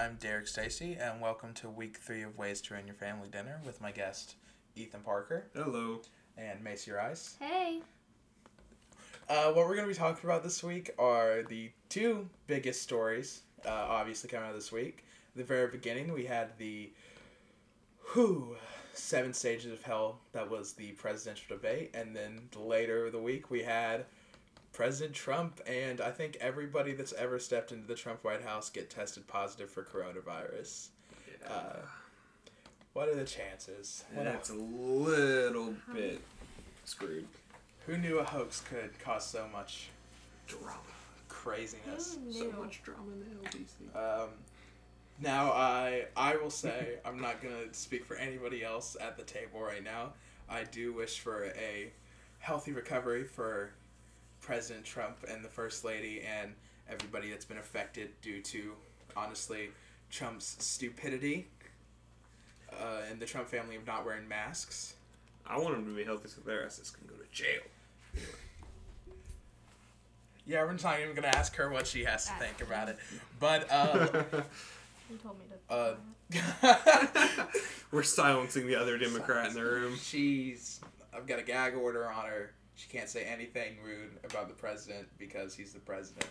I'm Derek Stacy, and welcome to week three of Ways to Ruin Your Family Dinner with my guest, Ethan Parker Hello. and Macy Rice. Hey. Uh, what we're going to be talking about this week are the two biggest stories, uh, obviously coming out this week. At the very beginning, we had the whew, seven stages of hell that was the presidential debate, and then later the week we had President Trump and I think everybody that's ever stepped into the Trump White House get tested positive for coronavirus. Yeah. Uh, what are the chances? What That's a little bit screwed. who knew a hoax could cause so much Drama. craziness? So much drama in the LBC. Um, now I I will say I'm not gonna speak for anybody else at the table right now. I do wish for a healthy recovery for President Trump and the First Lady and everybody that's been affected due to honestly Trump's stupidity uh, and the Trump family of not wearing masks. I want them to be healthy so their asses can go to jail. Yeah, we're not even gonna ask her what she has to think about it, but uh, You told me to. uh, We're silencing the other Democrat in the room. She's. I've got a gag order on her. She can't say anything rude about the president because he's the president.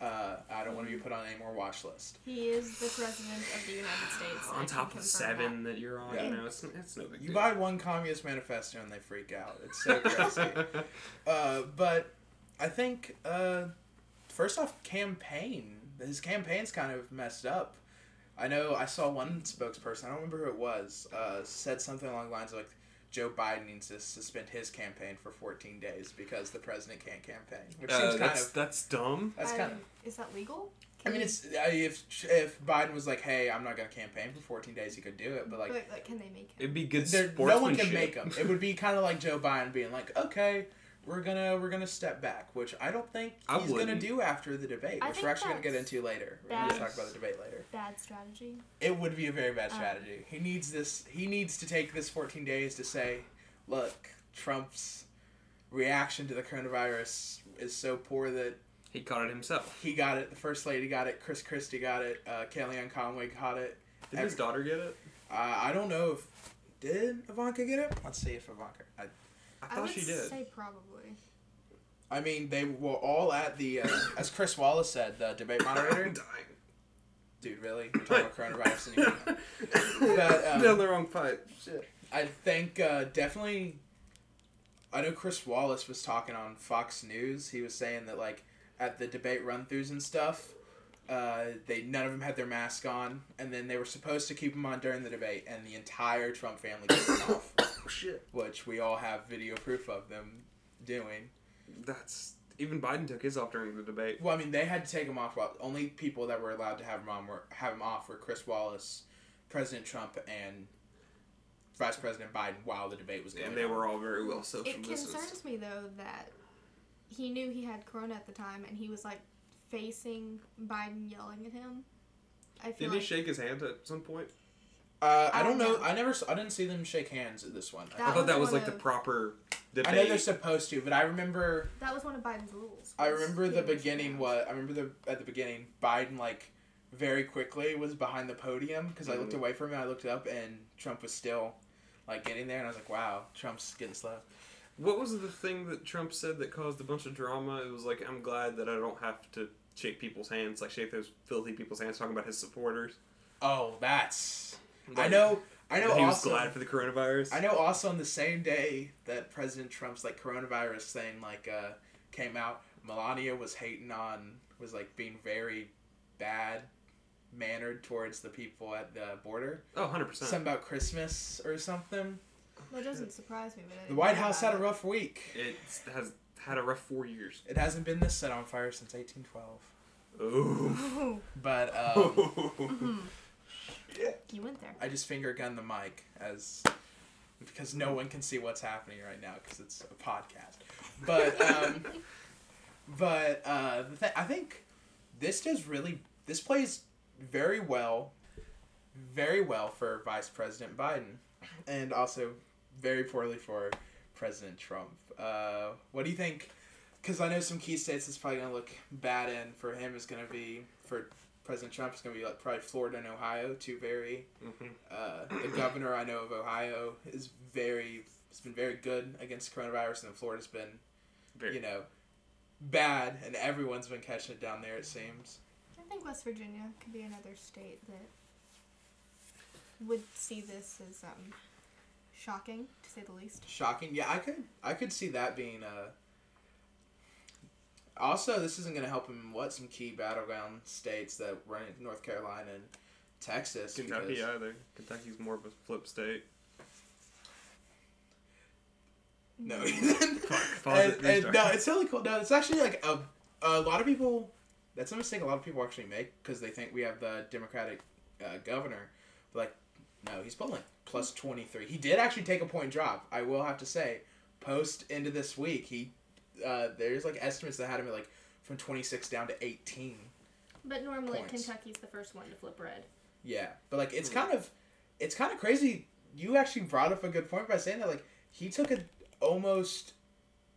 Uh, I don't want to be put on any more watch list. he is the president of the United States. I On can top of confirm seven that. you're on, Yeah. you know, it's, it's no big You deal. buy one communist manifesto and they freak out. It's so crazy. uh, but I think uh, first off, campaign. His campaign's kind of messed up. I know I saw one spokesperson. I don't remember who it was. Uh, said something along the lines of like. Joe Biden needs to suspend his campaign for 14 days because the president can't campaign, which Uh, seems kind that's, of that's dumb. that's I- kind of Is that legal? I mean, it's uh, if if Biden was like, "Hey, I'm not gonna campaign for 14 days," he could do it. But like, But, like, can they make him? It'd be good sportsmanship. no one can make him. It would be kind of like Joe Biden being like, "Okay, we're gonna we're gonna step back," which I don't think I he's gonna do after the debate, I which we're actually gonna get into later. We're gonna bad. talk about the debate later. Bad strategy. It would be a very bad Um, strategy. he needs this. He needs to take this 14 days to say, "Look, Trump's reaction to the coronavirus is so poor that." He caught it himself. He got it. The first lady got it. Chris Christie got it. Uh, Kellyanne Conway got it. Did his daughter get it? Uh, I don't know if did Ivanka get it. Let's see if Ivanka. I, I I thought would she did. say probably. I mean, they were all at the uh, as Chris Wallace said, the debate moderator. I'm dying. Dude, really? We're talking about coronavirus and But, um, Down the wrong pipe. Shit. I think uh, definitely. I know Chris Wallace was talking on Fox News. He was saying that like at the debate run-throughs and stuff, uh, they none of them had their mask on, and then they were supposed to keep them on during the debate, and the entire Trump family took them off, Oh shit. which we all have video proof of them doing. That's even Biden took his off during the debate. Well, I mean, they had to take him off. Well, only people that were allowed to have him on were have him off were Chris Wallace, President Trump, and Vice President Biden while the debate was going. On. And they on. were all very well social It distanced. concerns me though that he knew he had corona at the time, and he was like facing Biden, yelling at him. I feel Didn't like he shake his hand at some point? Uh, I I don't don't know. know. I never. I didn't see them shake hands at this one. I thought was that was one like the of- proper I know they're supposed to, but I remember. that was one of Biden's rules. I remember the beginning. What I remember the at the beginning, Biden like very quickly was behind the podium because I looked Mhm. away from him. I looked up and Trump was still like getting there, and I was like, "Wow, Trump's getting slow." What was the thing that Trump said that caused a bunch of drama? It was like, I'm glad that I don't have to shake people's hands, like shake those filthy people's hands, talking about his supporters. Oh, that's. I know. I know. that he was also, glad for the coronavirus. I know also on the same day that President Trump's like coronavirus thing like uh came out, Melania was hating on was like being very bad mannered towards the people at the border. Oh, 100%. Something about Christmas or something. That doesn't surprise me. But The White House about had a rough week. It has had a rough four years. It hasn't been this set on fire since 1812. Ooh. Ooh. But um, Mhm. Yeah. You went there. I just finger gun the mic as because no one can see what's happening right now because it's a podcast. But um, but uh, the th- I think this does really this plays very well, very well for Vice President Biden, and also very poorly for President Trump. Uh, what do you think? Because I know some key states is probably gonna look bad in for him is gonna be for President Trump is going to be like probably Florida and Ohio, two very. hmm Uh, the governor I know of Ohio is very has been very good against coronavirus, and Florida's been Very. you know bad, and everyone's been catching it down there. It seems. I think West Virginia could be another state that would see this as um, shocking, to say the least. Shocking. Yeah, I could I could see that being uh also this isn't gonna help him what some key battleground states that run North Carolina and Texas. Kentucky either. Kentucky's more of a flip state. No. And, and no, it's totally cool. No, it's actually like a a lot of people. That's a mistake a lot of people actually make because they think we have the Democratic uh, governor. But like, no, he's polling plus twenty three. He did actually take a point drop. I will have to say, post into this week, he uh, there's like estimates that had him at like from twenty six down to eighteen. But normally Points. Kentucky's the first one to flip red. Yeah, but like it's Hmm. kind of it's kind of crazy. You actually brought up a good point by saying that like he took a almost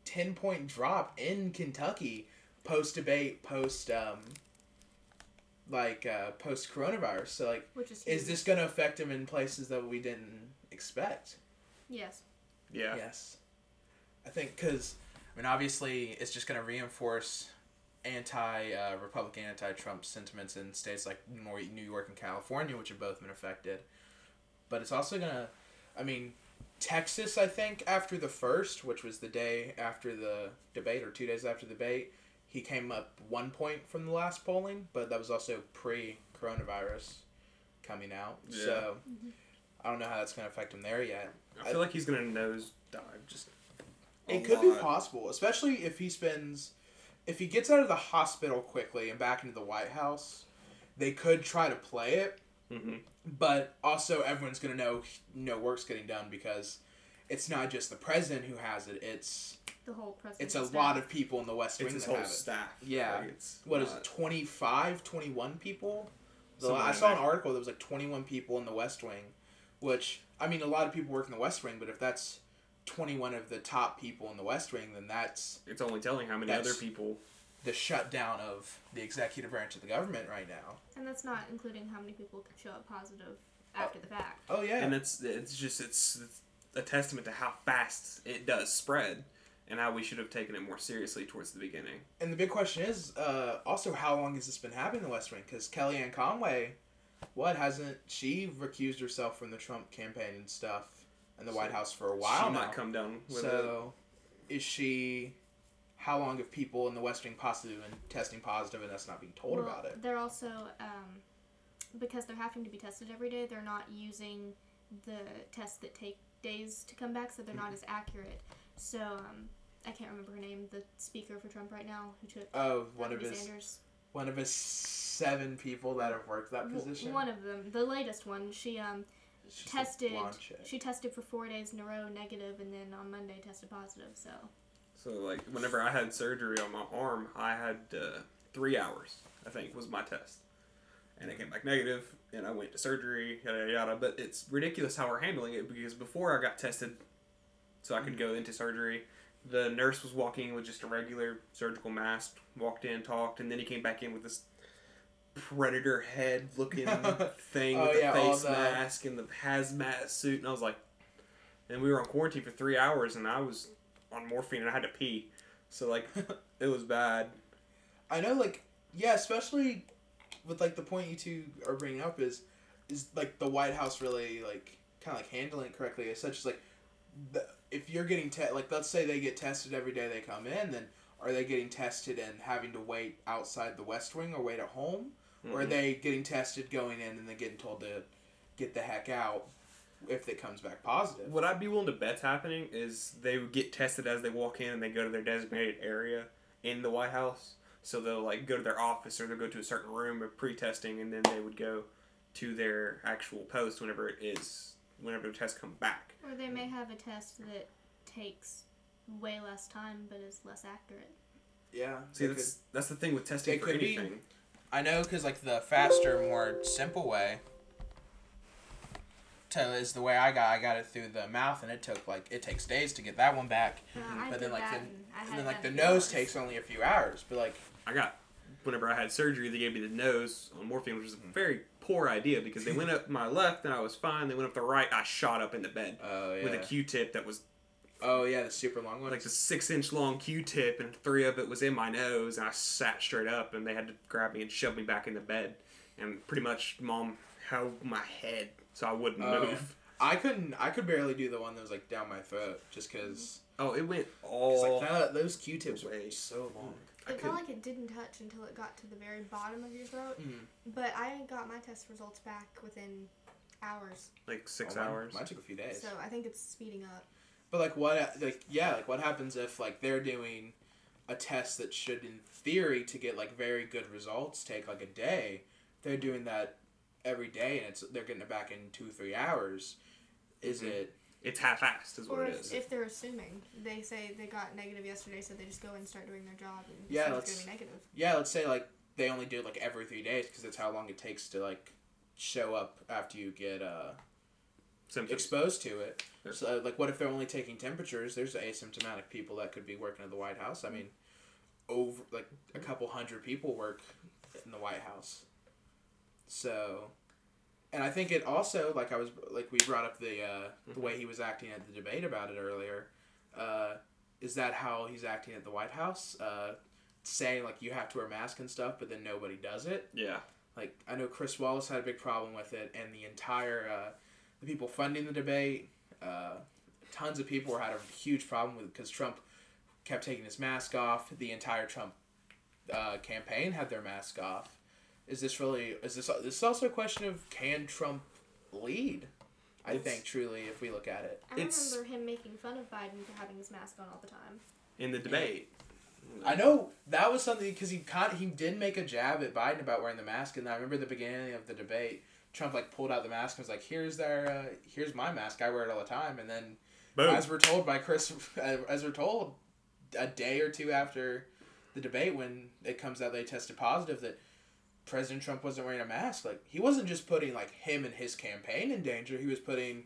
ten point drop in Kentucky post debate, post um like uh post coronavirus. So like Which is is this going to affect him in places that we didn't expect? Yes. Yeah. Yes. I think because, I mean, obviously, it's just going to reinforce anti uh, Republican, anti Trump sentiments in states like New York and California, which have both been affected. But it's also going to, I mean, Texas, I think, after the first, which was the day after the debate or two days after the debate, he came up one point from the last polling, but that was also pre coronavirus coming out. Yeah. So. Mhm. I don't know how that's going to affect him there yet. I feel like he's gonna nose dive just. A It could be possible, especially if he spends, if he gets out of the hospital quickly and back into the White House. They could try to play it, Mhm. but also everyone's gonna know no work's getting done because it's not just the president who has it. It's The whole president. it's a lot of people in the West It's Wing his that whole have it. staff. Yeah. Like, it's What is it, not- 25, 21 people? The, Somewhere I saw an article that was like 21 people in the West Wing, which, I mean, a lot of people work in the West Wing, but if that's 21 of the top people in the West Wing, then that's It's only telling how many other people. the shutdown of the executive branch of the government right now. And that's not including how many people could show up positive after the fact. Oh, yeah. And it's it's just it's, it's a testament to how fast it does spread, and how we should have taken it more seriously towards the beginning. And the big question is uh, also how long has this been happening in the West Wing? Because Kellyanne Conway, what hasn't she recused herself from the Trump campaign and stuff in the So White House for a while she now? might come down with so, is she? How long have people in the West Wing possibly been testing positive and us not being told Well, about it? They're also um, because they're having to be tested every day. They're not using the tests that take days to come back, so they're Mm-hmm. not as accurate. So um, I can't remember her name. The speaker for Trump right now, who took Oh, one of Bernie his Sanders. one of his seven people that have worked that position. One of them, the latest one. She um She's tested. She tested for four days in a row negative, and then on Monday tested positive. So So like whenever I had surgery on my arm, I had uh, three hours. I think was my test, and it came back negative, and I went to surgery, yada yada yada. But it's ridiculous how we're handling it because before I got tested, so I could go into surgery, the nurse was walking with just a regular surgical mask, walked in, talked, and then he came back in with this predator head looking thing Oh, with the yeah, face mask and the hazmat suit, and I was like, and we were on quarantine for three hours, and I was on morphine and I had to pee. So like it was bad. I know, like, yeah, especially with like the point you two are bringing up is, is like the White House really like kind of like handling it correctly. As such as like, the, if you're getting te- like let's say they get tested every day they come in, then are they getting tested and having to wait outside the West Wing or wait at home, or are they getting tested going in and then getting told to get the heck out if it comes back positive? What I'd be willing to bet's happening is they would get tested as they walk in and they go to their designated area in the White House. So they'll like go to their office or they'll go to a certain room of pre-testing and then they would go to their actual post whenever it is whenever the test come back. or they may have a test that takes way less time but is less accurate. Yeah. See, they that's that's the thing with testing They for could be- anything. I know because like the faster, more simple way to is the way I got. I got it through the mouth, and it took like it takes days to get that one back. Uh, but did then like the and and then like the nose hours. takes only a few hours. But like I got whenever I had surgery, they gave me the nose on morphine, which was a very poor idea because they went up my left and I was fine. They went up the right, I shot up in the bed Oh yeah. with a Q-tip that was oh yeah, the super long one. like a six inch long Q-tip, and three of it was in my nose, and I sat straight up, and they had to grab me and shove me back in the bed, and pretty much mom held my head so I wouldn't Oh. move. I couldn't. I could barely do the one that was like down my throat, just because. Oh, it went all. like that, those Q-tips were so long. I It felt could- like it didn't touch until it got to the very bottom of your throat. Mhm. But I got my test results back within hours. like six Oh, mine- hours. Mine took a few days. So I think it's speeding up. But like what like yeah, like what happens if like they're doing a test that should in theory to get like very good results take like a day. They're doing that every day and it's they're getting it back in 2 3 hours. Is Mhm. it It's half-assed, is what Or it if, is. if they're assuming. They say they got negative yesterday, so they just go and start doing their job and Yeah, let's- it's going to be negative. yeah, let's say like they only do it like every 3 days because that's how long it takes to like show up after you get uh Symptoms. exposed to it. Yeah. So, like, what if they're only taking temperatures? There's asymptomatic people that could be working at the White House. I mean, over like a couple hundred people work in the White House. So, and I think it also like I was like we brought up the uh, the way he was acting at the debate about it earlier. Uh, is that how he's acting at the White House? Uh, saying like you have to wear a mask and stuff, but then nobody does it yeah. like I know Chris Wallace had a big problem with it, and the entire uh, the people funding the debate, uh, tons of people were had a huge problem with because Trump kept taking his mask off. The entire Trump uh, campaign had their mask off. Is this really? Is this? This is also a question of can Trump lead? I It's- think truly, if we look at it. I It's- remember him making fun of Biden for having his mask on all the time. In the debate. I know that was something because he con- he did make a jab at Biden about wearing the mask, and I remember the beginning of the debate. Trump like pulled out the mask and was like, "Here's their, uh, here's my mask. I wear it all the time." And then, Boom. as we're told by Chris, as we're told, a day or two after the debate, when it comes out they tested positive that President Trump wasn't wearing a mask. Like he wasn't just putting like him and his campaign in danger. He was putting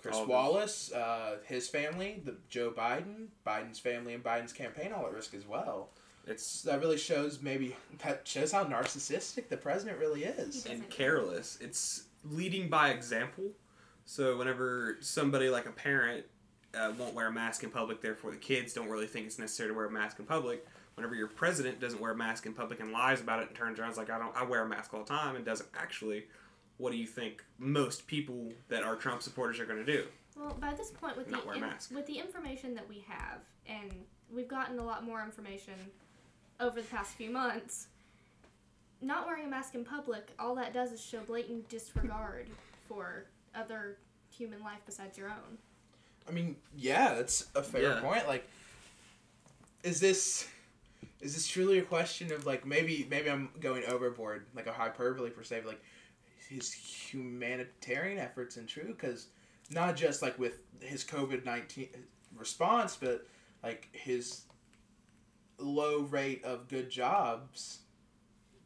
Chris All Wallace, uh, his family, the Joe Biden, Biden's family, and Biden's campaign all at risk as well. It's that really shows maybe that shows how narcissistic the president really is. and careless. It's leading by example. So whenever somebody like a parent uh, won't wear a mask in public, therefore the kids don't really think it's necessary to wear a mask in public. Whenever your president doesn't wear a mask in public and lies about it and turns around and is like, I don't, I wear a mask all the time and doesn't actually. What do you think most people that are Trump supporters are going to do? Well, by this point, with Not the wear in- mask. with the information that we have, and we've gotten a lot more information over the past few months, not wearing a mask in public, all that does is show blatant disregard for other human life besides your own. I mean, yeah, that's a fair Yeah. point. Like, is this is this truly a question of like maybe maybe I'm going overboard, like a hyperbole per se, but, like his humanitarian efforts and true because not just like with his COVID nineteen response, but like his low rate of good jobs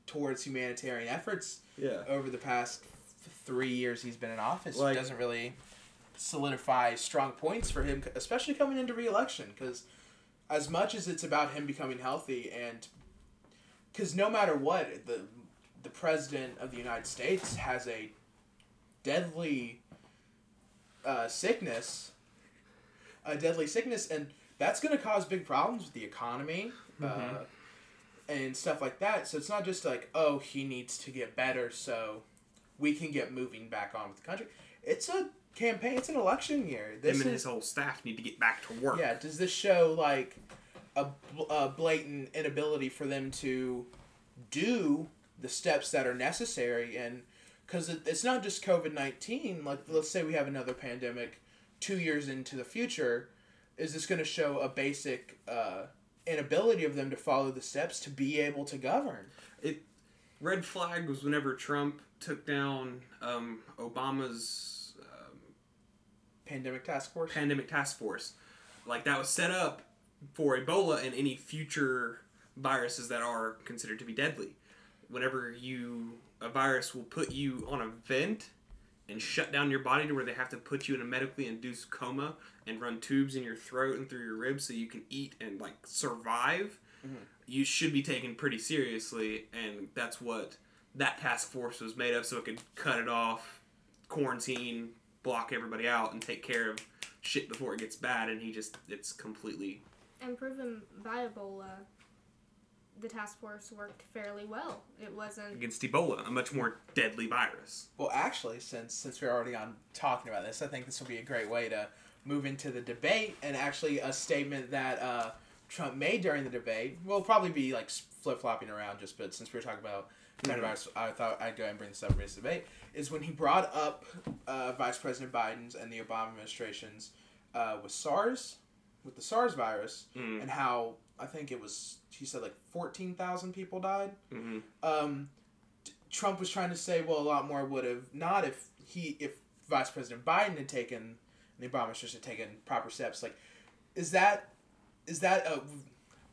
towards humanitarian efforts Yeah. over the past th- three years he's been in office Like- doesn't really solidify strong points for him, especially coming into re-election. Because as much as it's about him becoming healthy, and because no matter what, the the president of the United States has a deadly uh, sickness, a deadly sickness, and that's going to cause big problems with the economy. Uh, Mhm. and stuff like that. So it's not just like, oh, he needs to get better so we can get moving back on with the country. It's a campaign. It's an election year. This Him and is his whole staff need to get back to work. yeah. Does this show like a, a blatant inability for them to do the steps that are necessary and because it, it's not just COVID nineteen. Like let's say we have another pandemic two years into the future, is this going to show a basic uh, inability of them to follow the steps to be able to govern? It red flag was whenever Trump took down um, Obama's um, Pandemic task force. pandemic task force. Like that was set up for Ebola and any future viruses that are considered to be deadly. Whenever you a virus will put you on a vent and shut down your body to where they have to put you in a medically induced coma and run tubes in your throat and through your ribs so you can eat and like survive. Mhm. you should be taken pretty seriously, and that's what that task force was made of, so it could cut it off, quarantine, block everybody out, and take care of shit before it gets bad. And he just it's completely And proven by Ebola, the task force worked fairly well. It wasn't. against Ebola, a much more deadly virus. Well, actually, since since we're already on talking about this, I think this will be a great way to move into the debate and actually a statement that uh, Trump made during the debate. Will probably be like flip flopping around just, but since we were talking about coronavirus, I thought I'd go ahead and bring this up for this debate. Is when he brought up uh, Vice President Biden's and the Obama administration's uh, with SARS, with the SARS virus, Mm. and how I think it was he said like fourteen thousand people died hmm um, t- Trump was trying to say, well, a lot more would have not if he if Vice President Biden had taken the Obama administration had taken proper steps. Like, is that is that a,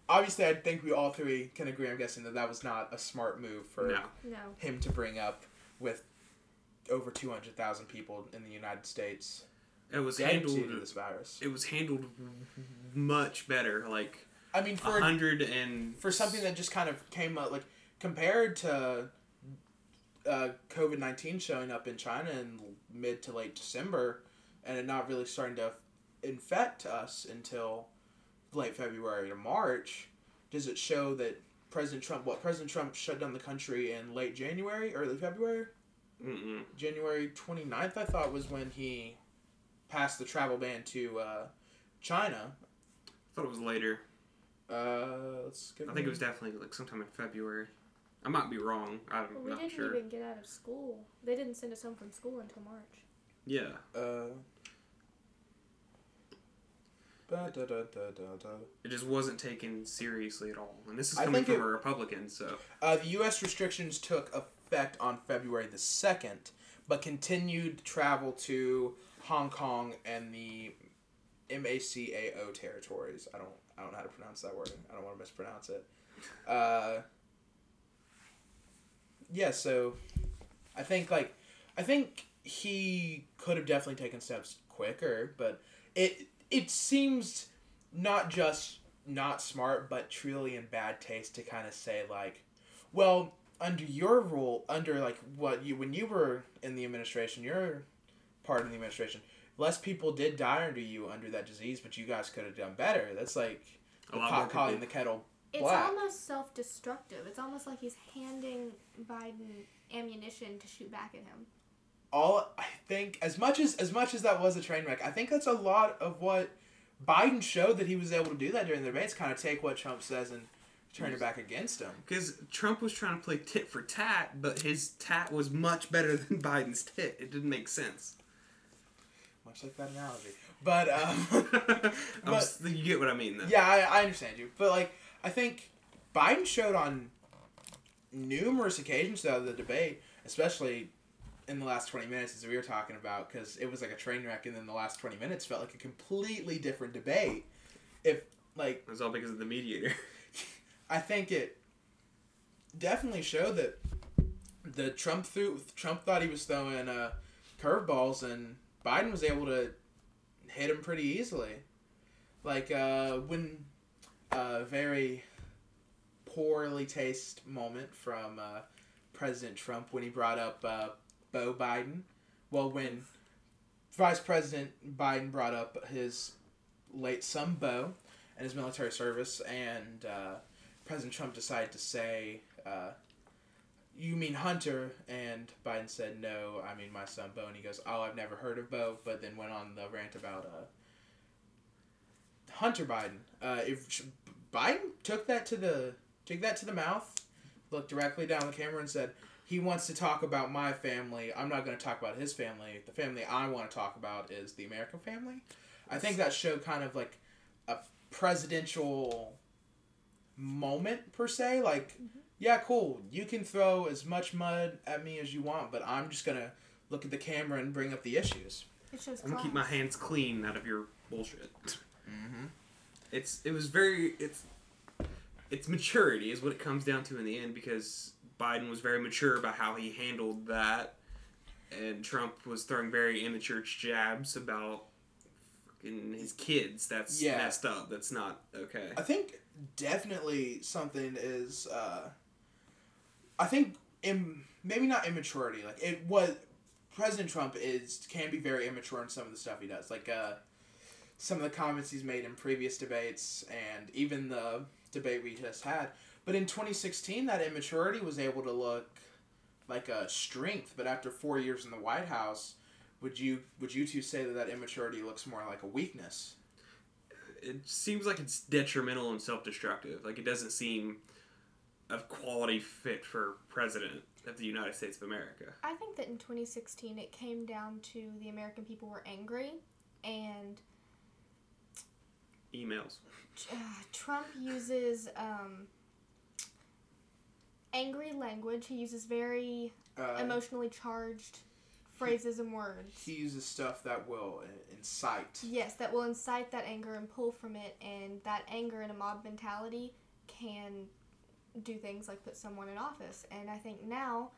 obviously? I think we all three can agree. I'm guessing that that was not a smart move for No. No. him to bring up with over two hundred thousand people in the United States It was handled. this virus. It was handled much better. Like I mean, for hundred and for something that just kind of came up like compared to uh, COVID nineteen showing up in China in mid to late December, and it not really starting to infect us until late February to March. Does it show that President Trump? What President Trump shut down the country in late January, early February, Mm-mm. January 29th, I thought was when he passed the travel ban to uh, China. I thought it was later. Uh, let's get I think it was definitely like sometime in February. I might be wrong. I'm Well, we not didn't sure. even get out of school. They didn't send us home from school until March. Yeah. Uh. ba-da-da-da-da-da. It just wasn't taken seriously at all. And this is I coming from it- a Republican, so Uh, the U.S. restrictions took effect on February the 2nd, but continued travel to Hong Kong and the MACAO territories. I don't, I don't know how to pronounce that word. I don't want to mispronounce it. Uh, yeah, so I think like I think he could have definitely taken steps quicker, but it it seems not just not smart, but truly in bad taste to kind of say like, well, under your rule, under like what you when you were in the administration, you're part of the administration. Less people did die under you under that disease, but you guys could have done better. That's like a the pot calling the kettle black. It's almost self-destructive. It's almost like he's handing Biden ammunition to shoot back at him. all I think as much as as much as that was a train wreck, I think that's a lot of what Biden showed that he was able to do that during the debates. Kind of take what Trump says and turn it back against him. Because Trump was trying to play tit for tat, but his tat was much better than Biden's tit. It didn't make sense. Much like that analogy, but um, But- you get what I mean, though. yeah, I, I understand you. But like, I think Biden showed on numerous occasions throughout the debate, especially in the last 20 minutes as we were talking about because it was like a train wreck and then the last 20 minutes felt like a completely different debate if like It was all because of the mediator. I think it definitely showed that the Trump threw Trump thought he was throwing uh, curveballs and Biden was able to hit him pretty easily. Like uh, when a very poorly taste moment from uh, President Trump when he brought up uh, Beau Biden. Well, when Vice President Biden brought up his late son Beau and his military service, and uh, President Trump decided to say, uh, "You mean Hunter?" And Biden said, "No, I mean my son Beau." And he goes, "Oh, I've never heard of Beau," but then went on the rant about uh, Hunter Biden. Uh, if Biden took that to the took that to the mouth, looked directly down the camera, and said, "He wants to talk about my family. I'm not going to talk about his family. The family I want to talk about is the American family." I think that showed kind of like a presidential moment per se. Like, yeah, cool. You can throw as much mud at me as you want, but I'm just gonna look at the camera and bring up the issues. It shows I'm gonna keep my hands clean out of your bullshit. Mm-hmm. It's it was very it's it's maturity is what it comes down to in the end because Biden was very mature about how he handled that, and Trump was throwing very immature jabs about and his kids. That's Yeah. messed up. That's not okay. I think definitely something is. Uh, I think Im- maybe not immaturity. Like it was. President Trump is can be very immature in some of the stuff he does. Like uh, some of the comments he's made in previous debates, and even the debate we just had. But in 2016, that immaturity was able to look like a strength. But after four years in the White House, would you would you two say that that immaturity looks more like a weakness? it seems like it's detrimental and self-destructive. Like it doesn't seem a quality fit for president of the United States of America. I think that in 2016 it came down to the American people were angry and Emails. uh, Trump uses um, angry language. He uses very Uh, emotionally charged phrases and words. he uses stuff that will incite. Yes, that will incite that anger and pull from it, and that anger in a mob mentality can do things like put someone in office. And I think now,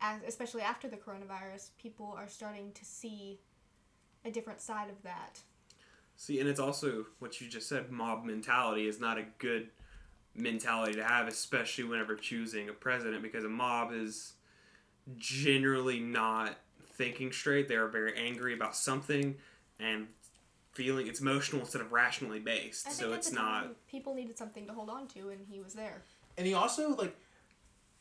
as, especially after the coronavirus, people are starting to see a different side of that. See, and it's also what you just said. Mob mentality is not a good mentality to have, especially whenever choosing a president, because a mob is generally not thinking straight. They are very angry about something and feeling it's emotional instead of rationally based. So it's not. people needed something to hold on to, and he was there. And he also like,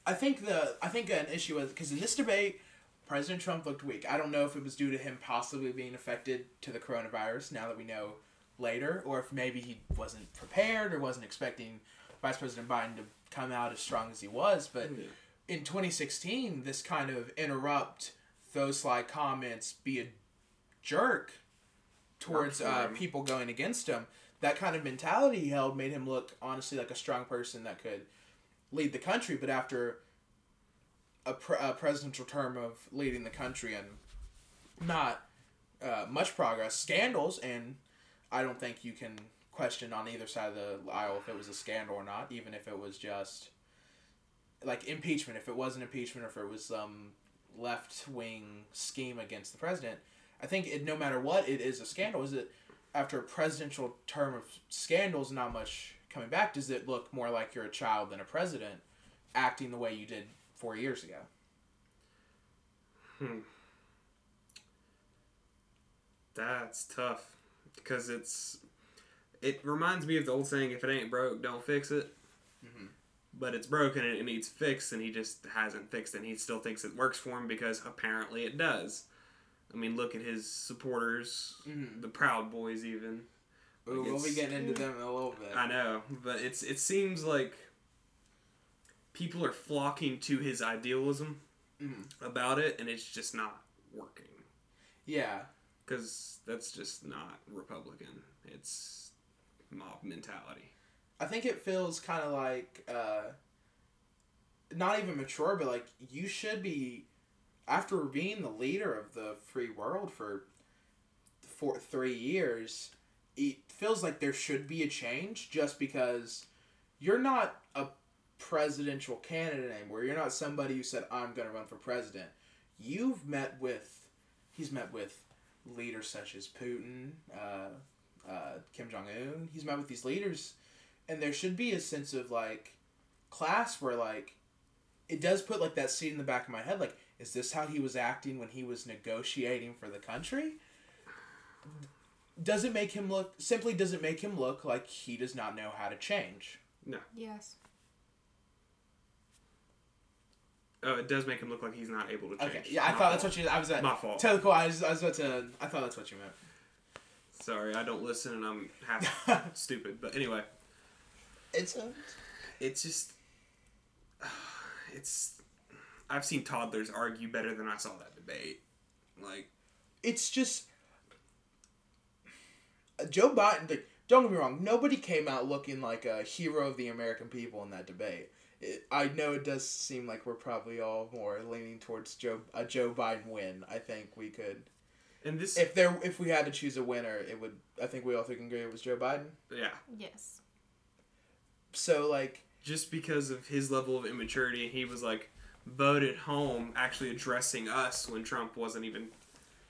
I think the I think an issue was because in this debate, President Trump looked weak. I don't know if it was due to him possibly being affected to the coronavirus. Now that we know later, or if maybe he wasn't prepared or wasn't expecting Vice President Biden to come out as strong as he was. But Yeah. in 2016, this kind of interrupt those sly comments, be a jerk towards uh, people going against him. That kind of mentality he held made him look honestly like a strong person that could lead the country. But after a, pre- a presidential term of leading the country and not uh, much progress, scandals, and I don't think you can question on either side of the aisle if it was a scandal or not, even if it was just like impeachment, if it wasn't impeachment or if it was some left wing scheme against the president. I think it, no matter what, it is a scandal. Is it after a presidential term of scandals, not much coming back? Does it look more like you're a child than a president, acting the way you did four years ago? Hmm. That's tough because it's. It reminds me of the old saying, "If it ain't broke, don't fix it." Mhm. But it's broken and it needs fixed, and he just hasn't fixed it. And he still thinks it works for him because apparently it does. I mean, look at his supporters, Mhm. the Proud Boys, even. We'll, we'll be getting into them in a little bit. I know, but it's it seems like people are flocking to his idealism Mhm. about it, and it's just not working. Yeah, because that's just not Republican. It's mob mentality. I think it feels kind of like uh, not even mature, but like you should be after being the leader of the free world for for three years. It feels like there should be a change, just because you're not a presidential candidate anymore. You're not somebody who said I'm going to run for president. You've met with, he's met with leaders such as Putin, uh, uh, Kim Jong Un. He's met with these leaders and there should be a sense of like class where like it does put like that seed in the back of my head like is this how he was acting when he was negotiating for the country does it make him look simply does it make him look like he does not know how to change No. Yes. Oh, it does make him look like he's not able to change. okay yeah i My thought that's what you i was at My fault. tell the cool I was, I was about to i thought that's what you meant Sorry, I don't listen and I'm half stupid. But anyway, it's a it's just it's. I've seen toddlers argue better than I saw that debate. Like, it's just Uh, Joe Biden. Like, don't get me wrong. Nobody came out looking like a hero of the American people in that debate. It, I know it does seem like we're probably all more leaning towards Joe a Joe Biden win. I think we could, and this, if there, if we had to choose a winner, it would. I think we all think agree it was Joe Biden. yeah, Yes. So like, just because of his level of immaturity, he was like voted home, actually addressing us when Trump wasn't even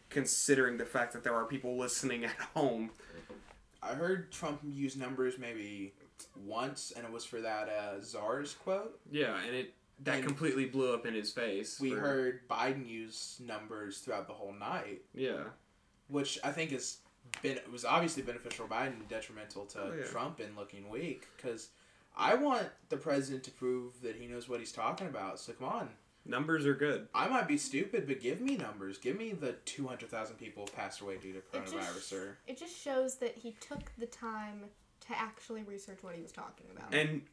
considering the fact that there are people listening at home. I heard Trump use numbers maybe once, and it was for that uh, SARS quote. Yeah, and it that And- completely blew up in his face. We for- heard Biden use numbers throughout the whole night, Yeah. which I think is been was obviously beneficial to Biden, detrimental to Oh, yeah. Trump in looking weak. Because I want the president to prove that he knows what he's talking about. So come on, Numbers are good. I might be stupid, but give me numbers. Give me the two hundred thousand people passed away due to It just- coronavirus. Or It just shows that he took the time to actually research what he was talking about. And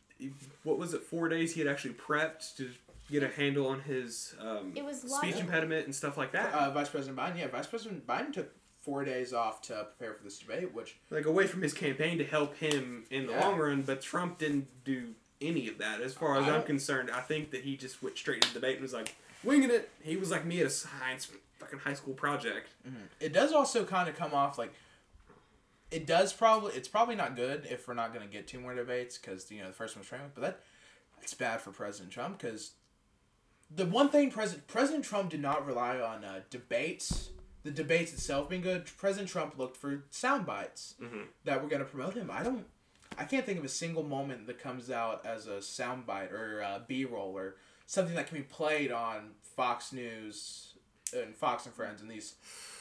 what was it? Four days he had actually prepped to get a handle on his um, It was speech logical. impediment and stuff like that. uh, Vice President Biden, yeah, Vice President Biden took four days off to prepare for this debate, which like away from his campaign to help him in the Yeah. long run. But Trump didn't do any of that, as far as I I'm concerned. I think that he just went straight to the debate and was like winging it. He was like me at a science fucking high school project. it does also kind of come off like it does probably it's probably not good if we're not going to get two more debates because you know the first one was Trump, but that that's bad for President Trump because the one thing President President Trump did not rely on uh, debates, the debates itself being good. President Trump looked for sound bites Mhm. that were going to promote him. I don't. I can't think of a single moment that comes out as a soundbite or uh, B roll or something that can be played on Fox News and Fox and Friends and these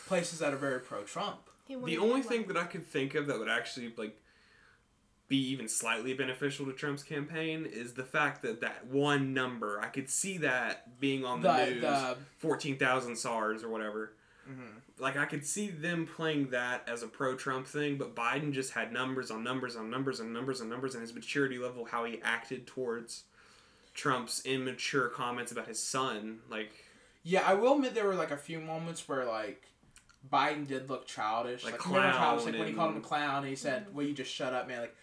places that are very pro Trump. The only thing that I could think of that would actually like be even slightly beneficial to Trump's campaign is the fact that that one number I could see that being on the, The- news, the- fourteen thousand SARS or whatever. Mhm. Like I could see them playing that as a pro-Trump thing, but Biden just had numbers on numbers on numbers on numbers on numbers, and his maturity level, how he acted towards Trump's immature comments about his son, like Yeah, I will admit there were like a few moments where like Biden did look childish. Like Like, remember childish, clown like when he called him a clown and he said, "Will you just shut up, man?" Like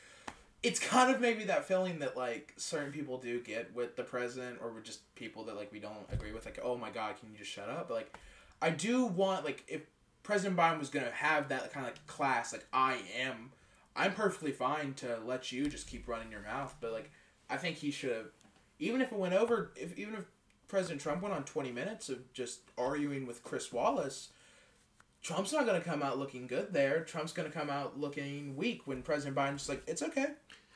it's kind of maybe that feeling that like certain people do get with the president or with just people that like we don't agree with. Like, oh my god, can you just shut up? But like, I do want like if President Biden was gonna have that kind of like class, like I am, I'm perfectly fine to let you just keep running your mouth. But like, I think he should have, even if it went over, if even if President Trump went on 20 minutes of just arguing with Chris Wallace, Trump's not to come out looking good there. Trump's to come out looking weak when President Biden's just like, it's okay.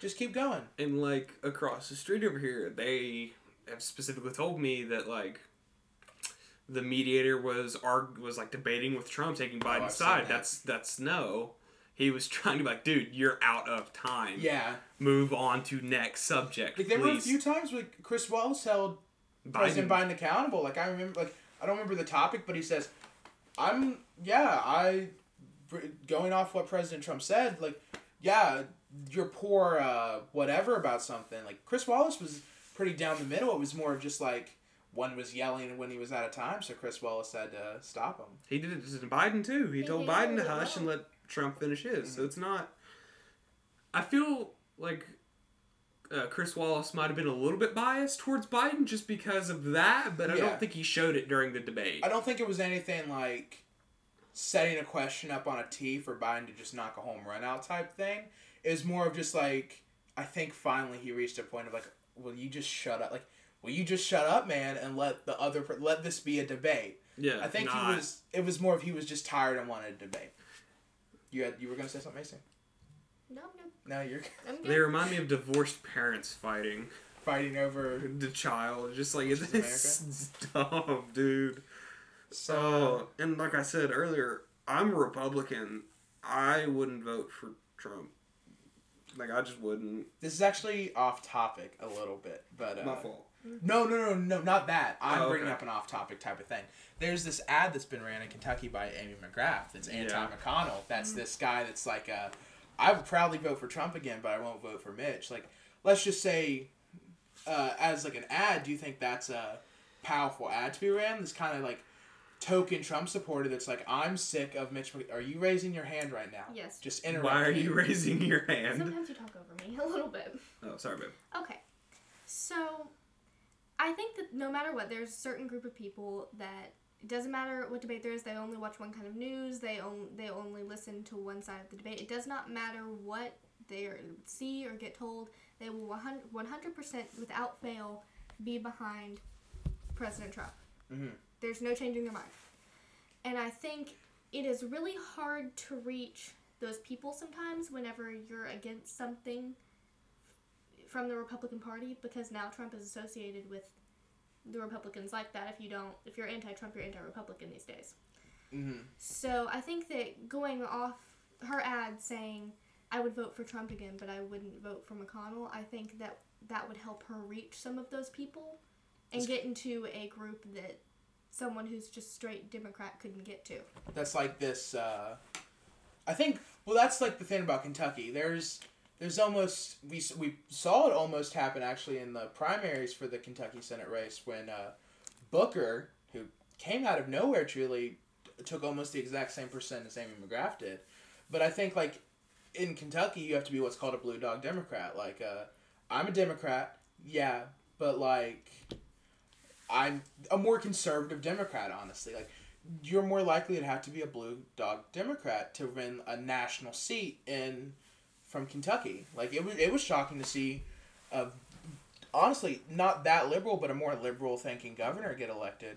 Just keep going. And like across the street over here, they have specifically told me that like the mediator was arg- was like debating with Trump, taking Oh, Biden's seen side. that. That's that's no. He was trying to be like, dude, you're out of time. Yeah. Move on to next subject, Like, there were a few times where Chris Wallace held President Biden accountable. Like, I remember, like, I don't remember the topic, but he says, I'm, yeah, I, going off what President Trump said, like, yeah, you're poor, uh, whatever about something. Like, Chris Wallace was pretty down the middle. It was more of just like, one was yelling when he was out of time, so Chris Wallace had to stop him. He did it to Biden too. He He told handled Biden to it hush and let Trump finish his. Mm-hmm. So it's not. I feel like uh, Chris Wallace might have been a little bit biased towards Biden just because of that, but I Yeah. don't think he showed it during the debate. I don't think it was anything like setting a question up on a tee for Biden to just knock a home run out type thing. It was more of just like I think finally he reached a point of like, will you just shut up? Like, will you just shut up, man, and let the other per- let this be a debate? Yeah, I think not- he was. It was more of he was just tired and wanted a debate. You had you were gonna say something, Macy? No, no, No, you're I'm good. They remind me of divorced parents fighting fighting over. the child. Just like Which is it's dumb, dude. So So, and like I said earlier, I'm a Republican. I wouldn't vote for Trump. Like I just wouldn't. this is actually off topic a little bit, but uh, My fault. No, no, no, no, not that. I'm Oh, bringing up an off-topic type of thing. There's this ad that's been ran in Kentucky by Amy McGrath. That's anti-McConnell. That's this guy that's like, uh, I would proudly vote for Trump again, but I won't vote for Mitch. Like, let's just say, uh, as like an ad, do you think that's a powerful ad to be ran? This kind of like token Trump supporter that's like, I'm sick of Mitch. Mc- are you raising your hand right now? Yes. Just interrupt. Why are me. you raising your hand? Sometimes you talk over me a little bit. Oh, sorry, babe. Okay. So, I think that no matter what, there's a certain group of people that it doesn't matter what debate there is. They only watch one kind of news. They only they only listen to one side of the debate. It does not matter what they are- see or get told. They will 100 percent without fail be behind President Trump. Mhm. There's no changing their mind. And I think it is really hard to reach those people sometimes whenever you're against something from the Republican Party because now Trump is associated with the Republicans like that. If you don't, if you're anti-Trump, you're anti-Republican these days. Mm-hmm. So I think that going off her ad saying I would vote for Trump again, but I wouldn't vote for McConnell, I think that that would help her reach some of those people and get into a group that someone who's just straight Democrat couldn't get to. That's like this. Uh, I think. Well, that's like the thing about Kentucky. There's there's almost we we saw it almost happen actually in the primaries for the Kentucky Senate race when uh, Booker, who came out of nowhere, truly took almost the exact same percent as Amy McGrath did. But I think like in Kentucky, you have to be what's called a blue dog Democrat. Like uh, I'm a Democrat, yeah, but like I'm a more conservative Democrat, honestly. Like you're more likely to have to be a blue dog Democrat to win a national seat in from Kentucky. Like it was it was shocking to see a honestly not that liberal but a more liberal thinking governor get elected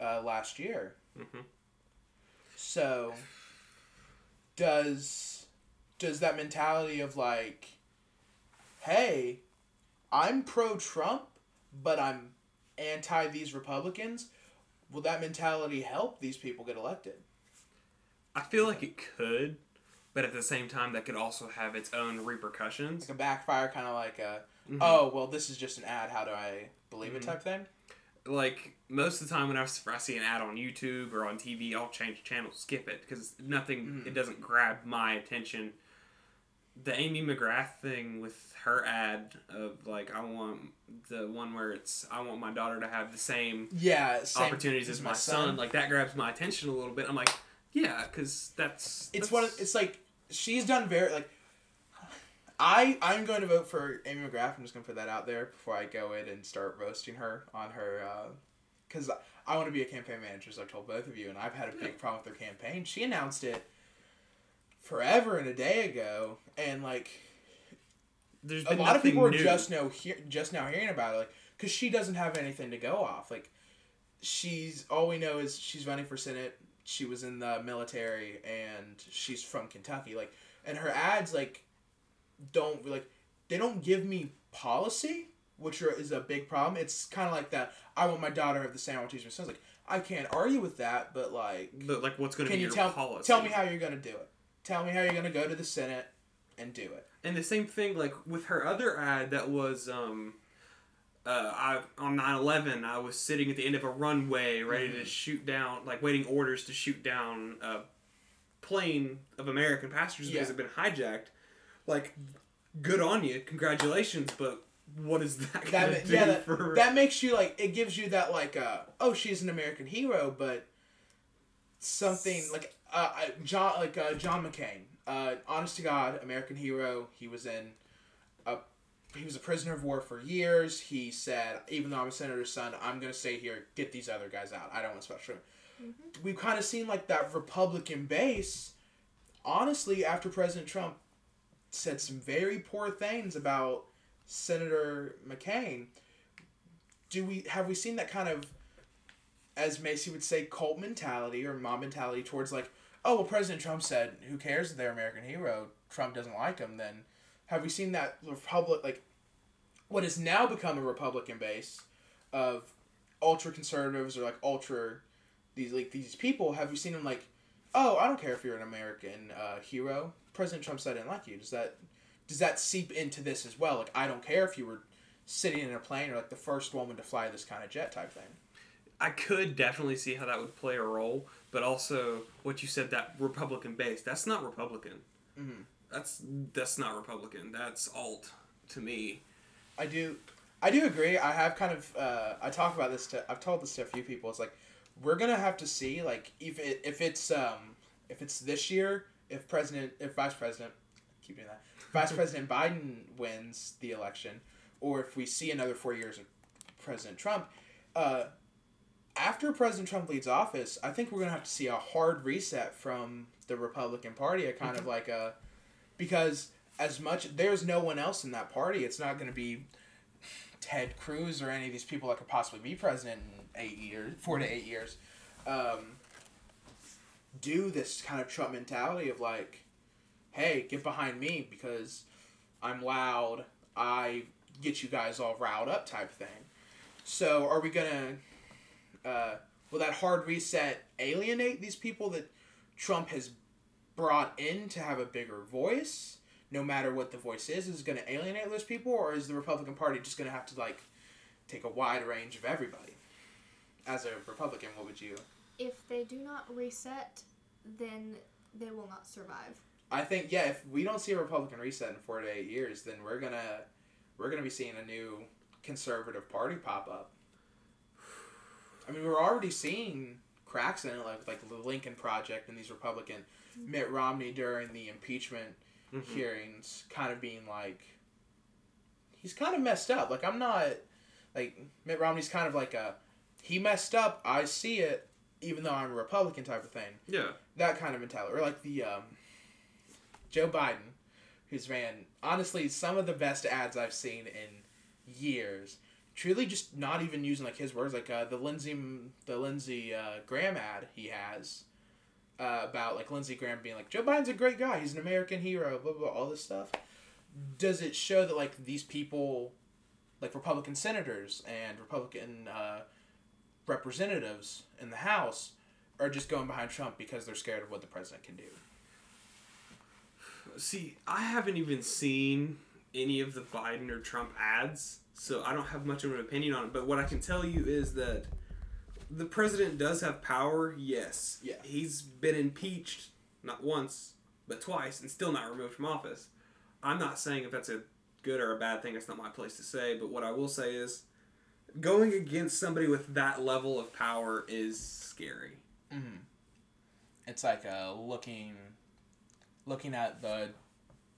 uh, last year. Mhm. So does does that mentality of like hey, I'm pro Trump but I'm anti these Republicans will that mentality help these people get elected? I feel like it could, but at the same time, that could also have its own repercussions. Like a backfire, kind of like a, Mhm. oh, well, this is just an ad. How do I believe it Mhm. type thing? Like most of the time, when I see an ad on YouTube or on TV, I'll change channel, skip it because nothing. Mhm. It doesn't grab my attention. The Amy McGrath thing with her ad of like, I want the one where it's I want my daughter to have the same Yeah, same opportunities as my son. Like that grabs my attention a little bit. I'm like, yeah, because that's it's that's, one. Of, it's like she's done very like. I I'm going to vote for Amy McGrath. I'm just going to put that out there before I go in and start roasting her on her, uh, because I want to be a campaign manager. As I've told both of you, and I've had a big problem with her campaign. She announced it forever and a day ago, and like There's a lot of people are just now hear, just now hearing about it, like because she doesn't have anything to go off. Like she's all we know is she's running for senate. She was in the military and she's from Kentucky. Like and her ads like don't like they don't give me policy, which are, is a big problem. It's kind of like that. I want my daughter to have the same my sons. Like I can't argue with that, but like But like, what's going to can be you your tell policy? tell me how you're gonna do it? Tell me how you're gonna go to the senate and do it. And the same thing, like with her other ad that was, um, uh, I on 9/11, I was sitting at the end of a runway, ready Mm-hmm. to shoot down, like waiting orders to shoot down a plane of American passengers because Yeah. it'd been hijacked. Like, good on you, congratulations, but what is that that gonna ma- do yeah that, for? that makes you like it gives you that like uh oh she's an American hero but something like uh John like uh, John McCain uh honest to God American hero he was in he was a prisoner of war for years he said even though I'm a senator's son I'm gonna stay here get these other guys out I don't want special mm-hmm. we've kind of seen like that Republican base honestly after President Trump said some very poor things about Senator McCain. Do we have we seen that kind of, as Macy would say, cult mentality or mob mentality towards like, oh well, President Trump said, who cares if they're American hero? Trump doesn't like him. Then have we seen that republic like, what has now become a Republican base, of ultra conservatives or like ultra, these like these people? Have we seen them like, oh I don't care if you're an American uh, hero. President Trump said I didn't like you. Does that does that seep into this as well? Like, I don't care if you were sitting in a plane or like the first woman to fly this kind of jet type thing. I could definitely see how that would play a role, but also what you said that Republican base, that's not Republican. Mhm. That's that's not Republican. That's alt to me. I do, I do agree. I have kind of, uh, I talk about this to, I've told this to a few people. It's like, we're gonna have to see, like, if it, if it's, um, if it's this year, if President, if Vice President, keep doing that, Vice President Biden wins the election, or if we see another four years of President Trump, uh, after President Trump leaves office, I think we're gonna have to see a hard reset from the Republican Party. A kind of like a because as much there's no one else in that party. It's not gonna be Ted Cruz or any of these people that could possibly be president in eight years, four to eight years. Um, do this kind of Trump mentality of like, hey, get behind me because I'm loud. I get you guys all riled up type thing. So are we gonna? Uh, will that hard reset alienate these people that Trump has brought in to have a bigger voice? No matter what the voice is, is going to alienate those people, or is the Republican Party just going to have to like take a wide range of everybody? As a Republican, what would you? If they do not reset, then they will not survive. I think yeah. If we don't see a Republican reset in four to eight years, then we're gonna we're gonna be seeing a new conservative party pop up. I mean, we're already seeing cracks in it, like like the Lincoln Project and these Republican Mitt Romney during the impeachment Mhm. hearings, kind of being like, he's kind of messed up. Like I'm not like Mitt Romney's kind of like a he messed up. I see it, even though I'm a Republican type of thing Yeah. that kind of mentality, or like the um, Joe Biden, who's ran honestly some of the best ads I've seen in years. Truly, just not even using like his words, like uh, the Lindsey the Lindsey uh, Graham ad he has uh, about like Lindsey Graham being like Joe Biden's a great guy, he's an American hero, blah blah, blah all this stuff. Does it show that like these people, like Republican senators and Republican uh, representatives in the House, are just going behind Trump because they're scared of what the president can do. See, I haven't even seen any of the Biden or Trump ads, so I don't have much of an opinion on it. But what I can tell you is that the president does have power, yes. Yeah. He's been impeached not once, but twice, and still not removed from office. I'm not saying if that's a good or a bad thing, it's not my place to say, but what I will say is going against somebody with that level of power is scary. Mm-hmm. It's like uh, looking, looking at the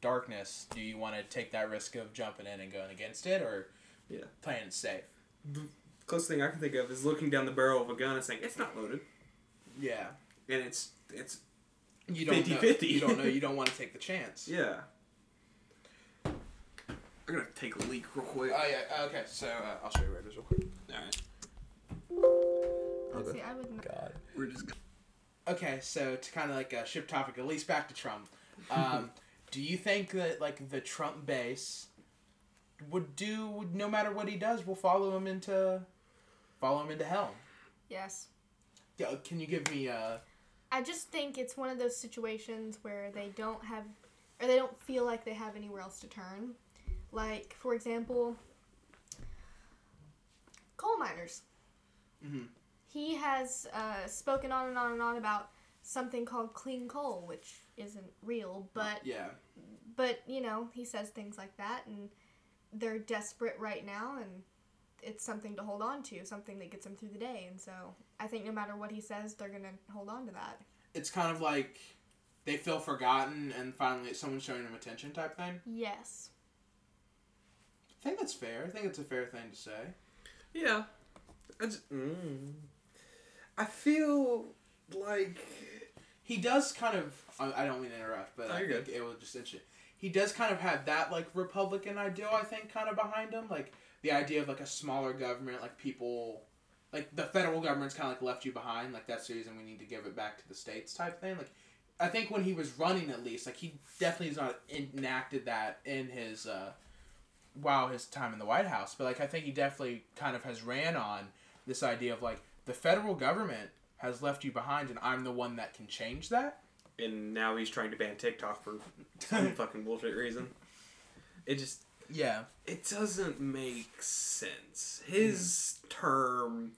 darkness. Do you want to take that risk of jumping in and going against it, or Yeah. playing it safe? Closest thing I can think of is looking down the barrel of a gun and saying, it's not loaded. Yeah, And it's, it's you don't know. 50-50. You don't know. You don't want to take the chance. Yeah. I'm gonna take a leak real quick. Oh yeah. Okay. So uh, I'll show you where it is real quick. Alright. Let's Okay. see, I would. God. We're just. Okay, so to kind of like a ship topic, at least back to Trump. Um, do you think that like the Trump base would do no matter what he does, will follow him into follow him into hell? Yes. Yeah, can you give me a. I just think it's one of those situations where they don't have, or they don't feel like they have anywhere else to turn. Like, for example, coal miners. Mhm. He has uh, spoken on and on and on about something called clean coal, which isn't real, but yeah but you know he says things like that, and they're desperate right now, and it's something to hold on to, something that gets them through the day, and so I think no matter what he says, they're gonna hold on to that. it's kind of like they feel forgotten and finally someone's showing them attention type thing. Yes. I think that's fair. I think it's a fair thing to say. Yeah. I just. Mm. I feel like. He does kind of. I I don't mean to interrupt, but No, I you're think it was just interesting. He does kind of have that like Republican ideal, I think, kind of behind him, like the idea of like a smaller government, like people, like the federal government's kind of like left you behind, like that's the reason we need to give it back to the states type thing. Like, I think when he was running, at least, like he definitely has not enacted that in his, uh, wow, his time in the White House. But like, I think he definitely kind of has ran on this idea of like the federal government has left you behind, and I'm the one that can change that. And now he's trying to ban TikTok for some fucking bullshit reason. It just. Yeah. It doesn't make sense. His term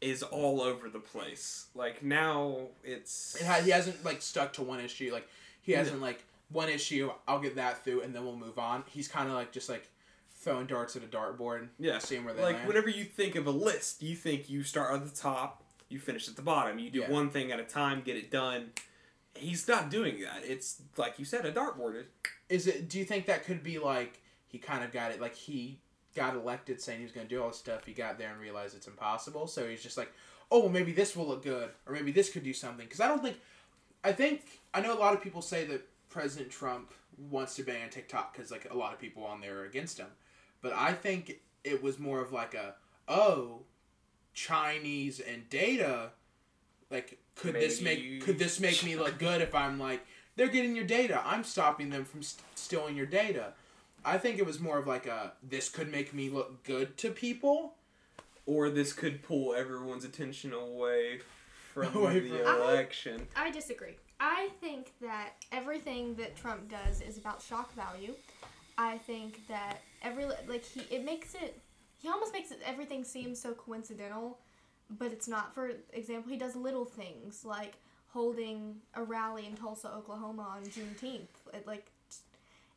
is all over the place. Like now it's It ha- he hasn't like stuck to one issue. Like he hasn't like one issue. I'll get that through, and then we'll move on. He's kind of like just like throwing darts at a dartboard. yeah. seeing where they like land. whenever you think of a list, you think you start at the top, you finish at the bottom. You do Yeah. one thing at a time, get it done. He's not doing that. It's like you said, a dartboard. Is it? Do you think that could be like he kind of got it? Like he got elected saying he was going to do all this stuff. He got there and realized it's impossible. So he's just like, oh, well, maybe this will look good, or maybe this could do something. Because I don't think, I think I know a lot of people say that President Trump wants to ban TikTok because like a lot of people on there are against him, but I think it was more of like a oh, Chinese and data, like could this make could this make me look good if I'm like they're getting your data. I'm stopping them from st- stealing your data. I think it was more of like a this could make me look good to people. Or this could pull everyone's attention away from Away the from- election. I disagree. I think that everything that Trump does is about shock value. I think that every like he it makes it he almost makes it everything seem so coincidental, but it's not. For example, he does little things like holding a rally in Tulsa, Oklahoma on Juneteenth. It, like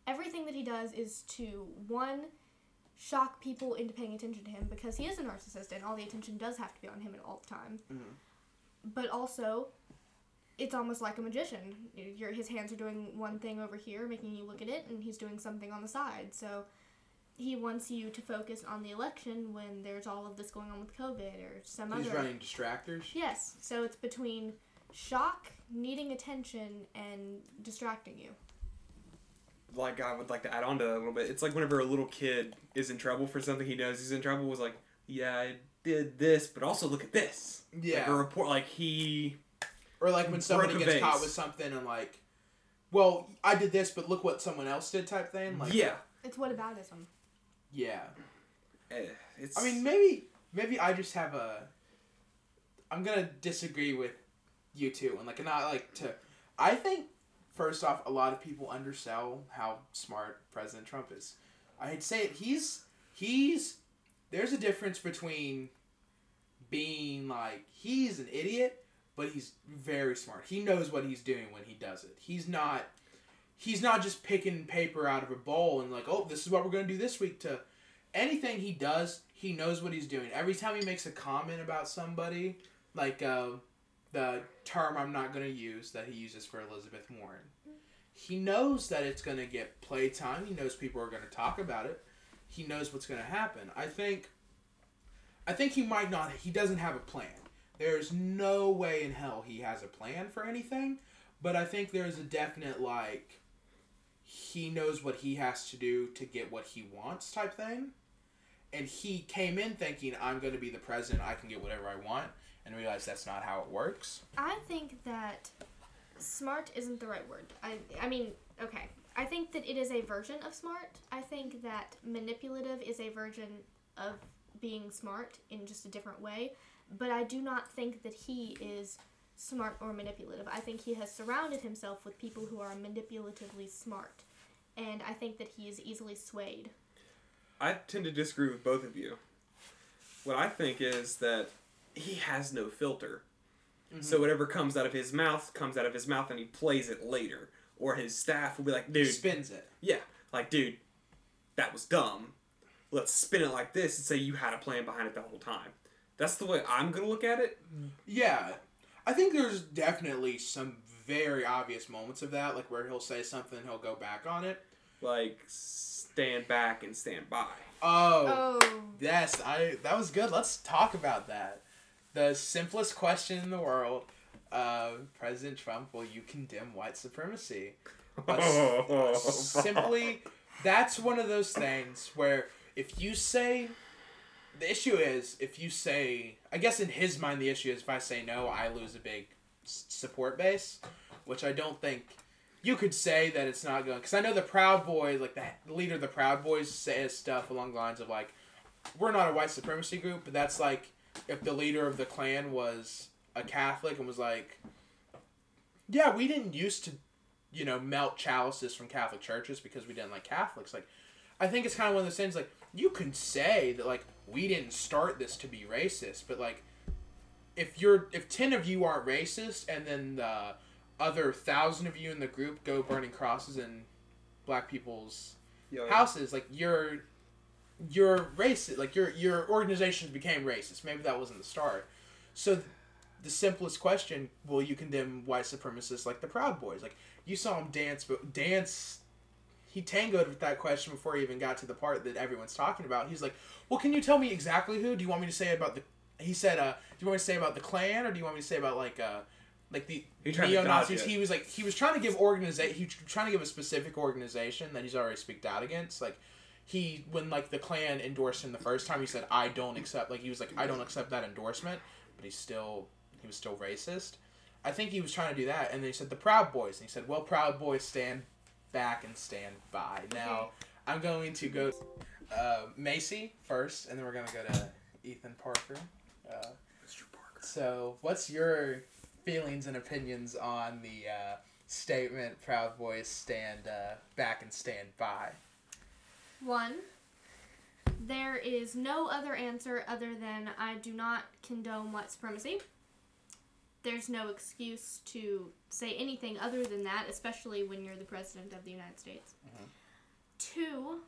everything that he does is to one shock people into paying attention to him because he is a narcissist and all the attention does have to be on him at all the time. Mm-hmm. But also, it's almost like a magician. Your his hands are doing one thing over here, making you look at it, and he's doing something on the side. So he wants you to focus on the election when there's all of this going on with COVID or some He's other. running distractors. Yes. So it's between shock, needing attention, and distracting you. like I would like to add on to that a little bit. It's like whenever a little kid is in trouble for something he knows he's in trouble. Was like, yeah, I did this, but also look at this. Like Yeah. a report, like he. Or like when somebody Broke a gets caught with something and like, well, I did this, but look what someone else did type thing. Like, yeah. It's whataboutism. Yeah. Eh, It's. I mean, maybe maybe I just have a. I'm gonna disagree with you two, and like not like to. I think first off, a lot of people undersell how smart President Trump is. I hate to say it. He's he's there's a difference between being like he's an idiot, but he's very smart. He knows what he's doing when he does it. He's not. He's not just picking paper out of a bowl and like, oh, this is what we're gonna do this week to anything he does, he knows what he's doing. Every time he makes a comment about somebody, like uh, the term I'm not to use that he uses for Elizabeth Warren, he knows that it's to get playtime. He knows people are to talk about it. He knows what's to happen. I think. I think he might not. He doesn't have a plan. There's no way in hell he has a plan for anything. But I think there's a definite like. He knows what he has to do to get what he wants type thing and he came in thinking I'm going to be the president, I can get whatever I want, and realized that's not how it works. I think that smart isn't the right word. I I mean, okay. I think that it is a version of smart. I think that manipulative is a version of being smart in just a different way, but I do not think that he is smart or manipulative. I think he has surrounded himself with people who are manipulatively smart. And I think that he is easily swayed. I tend to disagree with both of you. What I think is that he has no filter. Mm-hmm. So whatever comes out of his mouth comes out of his mouth, and he plays it later. Or his staff will be like, He "Dude, spins it. yeah, like dude, that was dumb. Let's spin it like this and say you had a plan behind it the whole time." That's the way I'm gonna look at it. Yeah. I think there's definitely some very obvious moments of that, like where he'll say something, he'll go back on it. Like stand back and stand by. Oh, Oh. yes, I that was good. Let's talk about that. The simplest question in the world. Uh, President Trump, will you condemn white supremacy? Oh, simply that's one of those things where if you say the issue is if you say i guess in his mind the issue is if i say no i lose a big support base which i don't think you could say that it's not going because i know the proud boys like the leader of the proud boys says stuff along the lines of like we're not a white supremacy group but that's like if the leader of the klan was a catholic and was like yeah we didn't used to you know, melt chalices from Catholic churches because we didn't like Catholics. Like, I think it's kind of one of those things. Like, you can say that like we didn't start this to be racist, but like, if you're if ten of you aren't racist, and then the other thousand of you in the group go burning crosses in black people's Yo, houses, like you're you're racist. Like your your organizations became racist. Maybe that wasn't the start. So. The simplest question: Will you condemn white supremacists like the Proud Boys? Like you saw them dance, but dance. He tangoed with that question before he even got to the part that everyone's talking about. He's like, "Well, can you tell me exactly who? Do you want me to say about the?" He said, "Uh, do you want me to say about the Klan, or do you want me to say about like uh, like the He tried to neo Nazis?" He was like, he was trying to give organization. He was trying to give a specific organization that he's already speaked out against. Like, he when like the Klan endorsed him the first time, he said, "I don't accept." Like he was like, "I don't accept that endorsement," but he's still he was still racist. I think he was trying to do that, and then he said the Proud Boys, and he said, "Well, Proud Boys stand back and stand by." Now, I'm going to go uh, Macy first, and then we're gonna go to Ethan Parker. Uh, Mr. Parker. so, what's your feelings and opinions on the uh, statement "Proud Boys stand uh, back and stand by"? One, there is no other answer other than I do not condone white supremacy. There's no excuse to say anything other than that, especially when you're the president of the United States. Mhm. Two,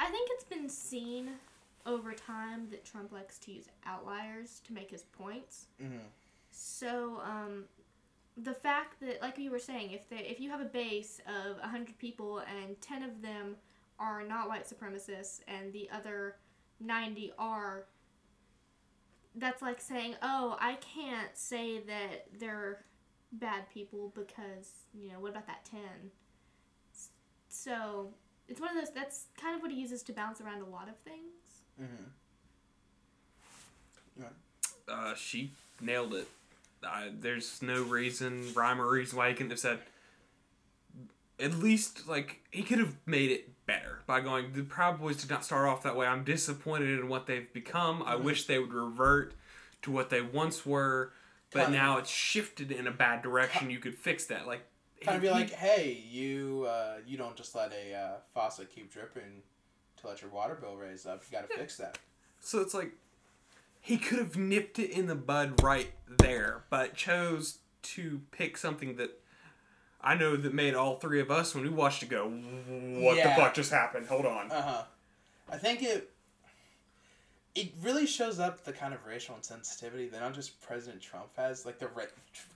I think it's been seen over time that Trump likes to use outliers to make his points. Mm-hmm. So, um, the fact that, like you were saying, if they if you have a base of hundred people and ten of them are not white supremacists and the other ninety are, that's like saying, oh, I can't say that they're bad people because you know what about that ten? So it's one of those. That's kind of what he uses to bounce around a lot of things. Mm-hmm. Uh, she nailed it. Uh, there's no reason, rhyme or reason why he couldn't have said. At least, like, he could have made it better by going, the Proud Boys did not start off that way. I'm disappointed in what they've become. I Mhm. wish they would revert to what they once were, but Kind of- now it's shifted in a bad direction. You could fix that. Like, Kind of be like, hey, you uh, you don't just let a uh, faucet keep dripping to let your water bill raise up. You got to fix that. So it's like he could have nipped it in the bud right there, but chose to pick something that I know that made all three of us when we watched it go, "What Yeah. the fuck just happened?" Hold on. Uh huh. I think it it really shows up the kind of racial insensitivity that not just President Trump has, like the ra-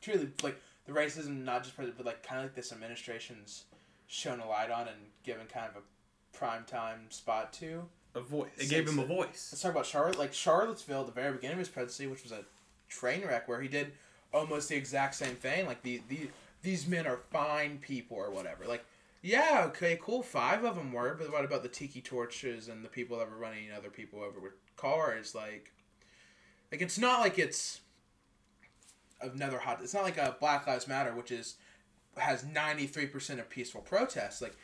truly like the racism, not just president, but like kind of like this administration's shown a light on and given kind of a prime time spot to. A voice. It gave him a voice. Let's talk about Charlotte. Like Charlottesville, at the very beginning of his presidency, which was a train wreck, where he did almost the exact same thing. Like the, the these men are fine people or whatever. Like yeah, okay, cool. Five of them were, but what about the tiki torches and the people that were running other people over with cars? Like, like it's not like it's another hot. It's not like a Black Lives Matter, which is has ninety three percent of peaceful protests. Like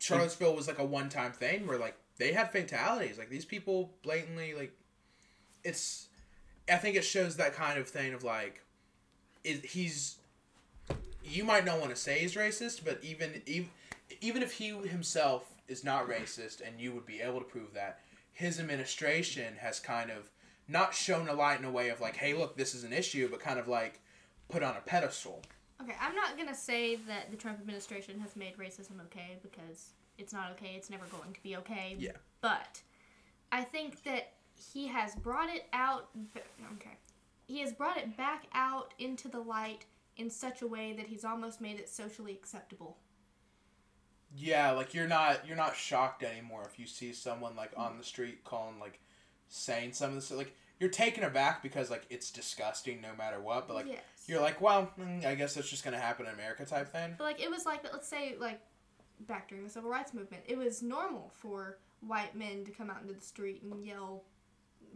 Charlottesville was like a one time thing where like they had fatalities. Like these people blatantly like it's I think it shows that kind of thing of like is he's you might not want to say he's racist, but even even even if he himself is not racist and you would be able to prove that, his administration has kind of not shown a light in a way of like, hey, look, this is an issue, but kind of like put on a pedestal. Okay, I'm not gonna say that the Trump administration has made racism okay because it's not okay. It's never going to be okay. Yeah. But I think that he has brought it out. Okay, he has brought it back out into the light in such a way that he's almost made it socially acceptable. Yeah, like you're not you're not shocked anymore if you see someone like on the street calling like saying some of this like you're taken aback because like it's disgusting no matter what, but like yes. you're like, well, mm, I guess that's just gonna happen in America type thing. But like it was like let's say like back during the civil rights movement, it was normal for white men to come out into the street and yell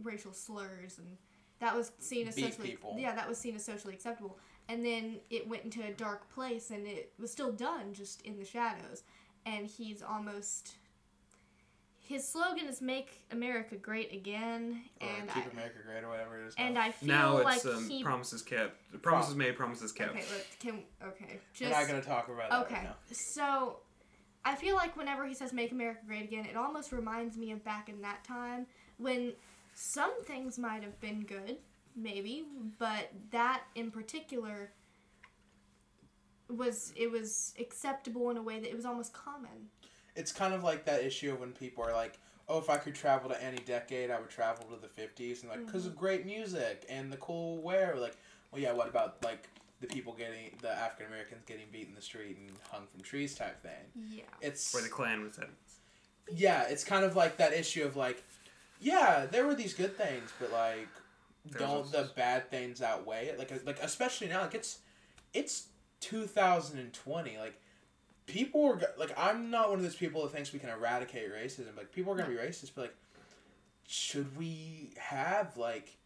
racial slurs and that was seen as Beat socially people. yeah that was seen as socially acceptable and then it went into a dark place and it was still done just in the shadows and he's almost his slogan is make america great again Or and keep I, America great or whatever it is. and now. I feel Now like it's um, he promises kept. Promises made, promises kept. okay look can okay we're not gonna talk about that Okay, right now. so I feel like whenever he says "Make America Great Again," it almost reminds me of back in that time when some things might have been good, maybe, but that in particular was it was acceptable in a way that it was almost common. It's kind of like that issue of when people are like, "Oh, if I could travel to any decade, I would travel to the '50s," and like because Mm-hmm. of great music and the cool wear. Like, well, yeah, what about like the people getting the African Americans getting beat in the street and hung from trees type thing? Yeah. It's Where the Klan was at. yeah, it's kind of like that issue of like, yeah, there were these good things, but like, There's don't the bad things outweigh it? Like, like especially now, like it's it's 2020. Like, people are like, I'm not one of those people that thinks we can eradicate racism. Like, people are gonna be racist, but like, should we have like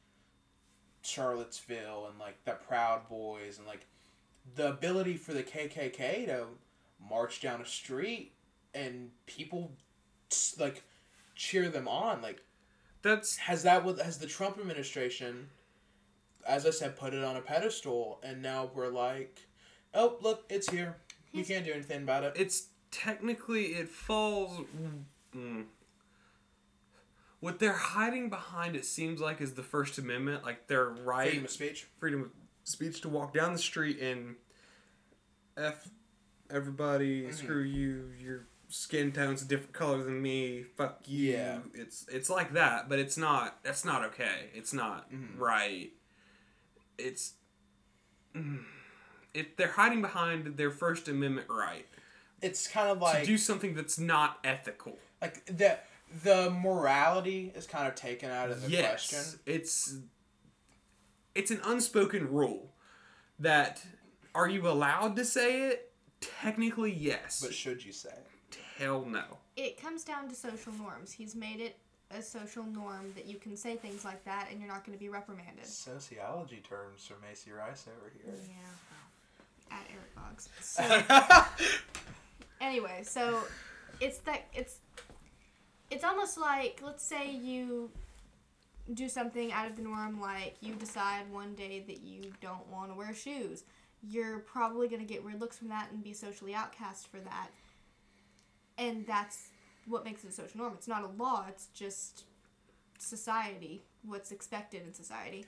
Charlottesville and like the Proud Boys and like the ability for the KKK to march down a street and people like cheer them on like That's has that with has the Trump administration as I said put it on a pedestal and now we're like oh look it's here we can't do anything about it it's technically it falls. Mm, what they're hiding behind, it seems like, is the First Amendment, like their right, freedom of speech freedom of speech to walk down the street and f everybody, Mhm. screw you, your skin tone's a different color than me, fuck you. Yeah. It's it's like that, but it's not. That's not okay. It's not Mhm. right. It's. mm, It, they're hiding behind their First Amendment right it's kind of like to do something that's not ethical. like the the morality is kind of taken out of the yes, question it's it's an unspoken rule that are you allowed to say it? Technically, yes. but should you say it? Hell no. It comes down to social norms. He's made it a social norm that you can say things like that and you're not going to be reprimanded. sociology terms for Macy Rice over here. Yeah. here At Eric Boggs. So anyway, so it's that it's it's almost like let's say you do something out of the norm like you decide one day that you don't want to wear shoes. You're probably going to get weird looks from that and be socially outcast for that. And that's what makes it a social norm. It's not a law, it's just society, what's expected in society.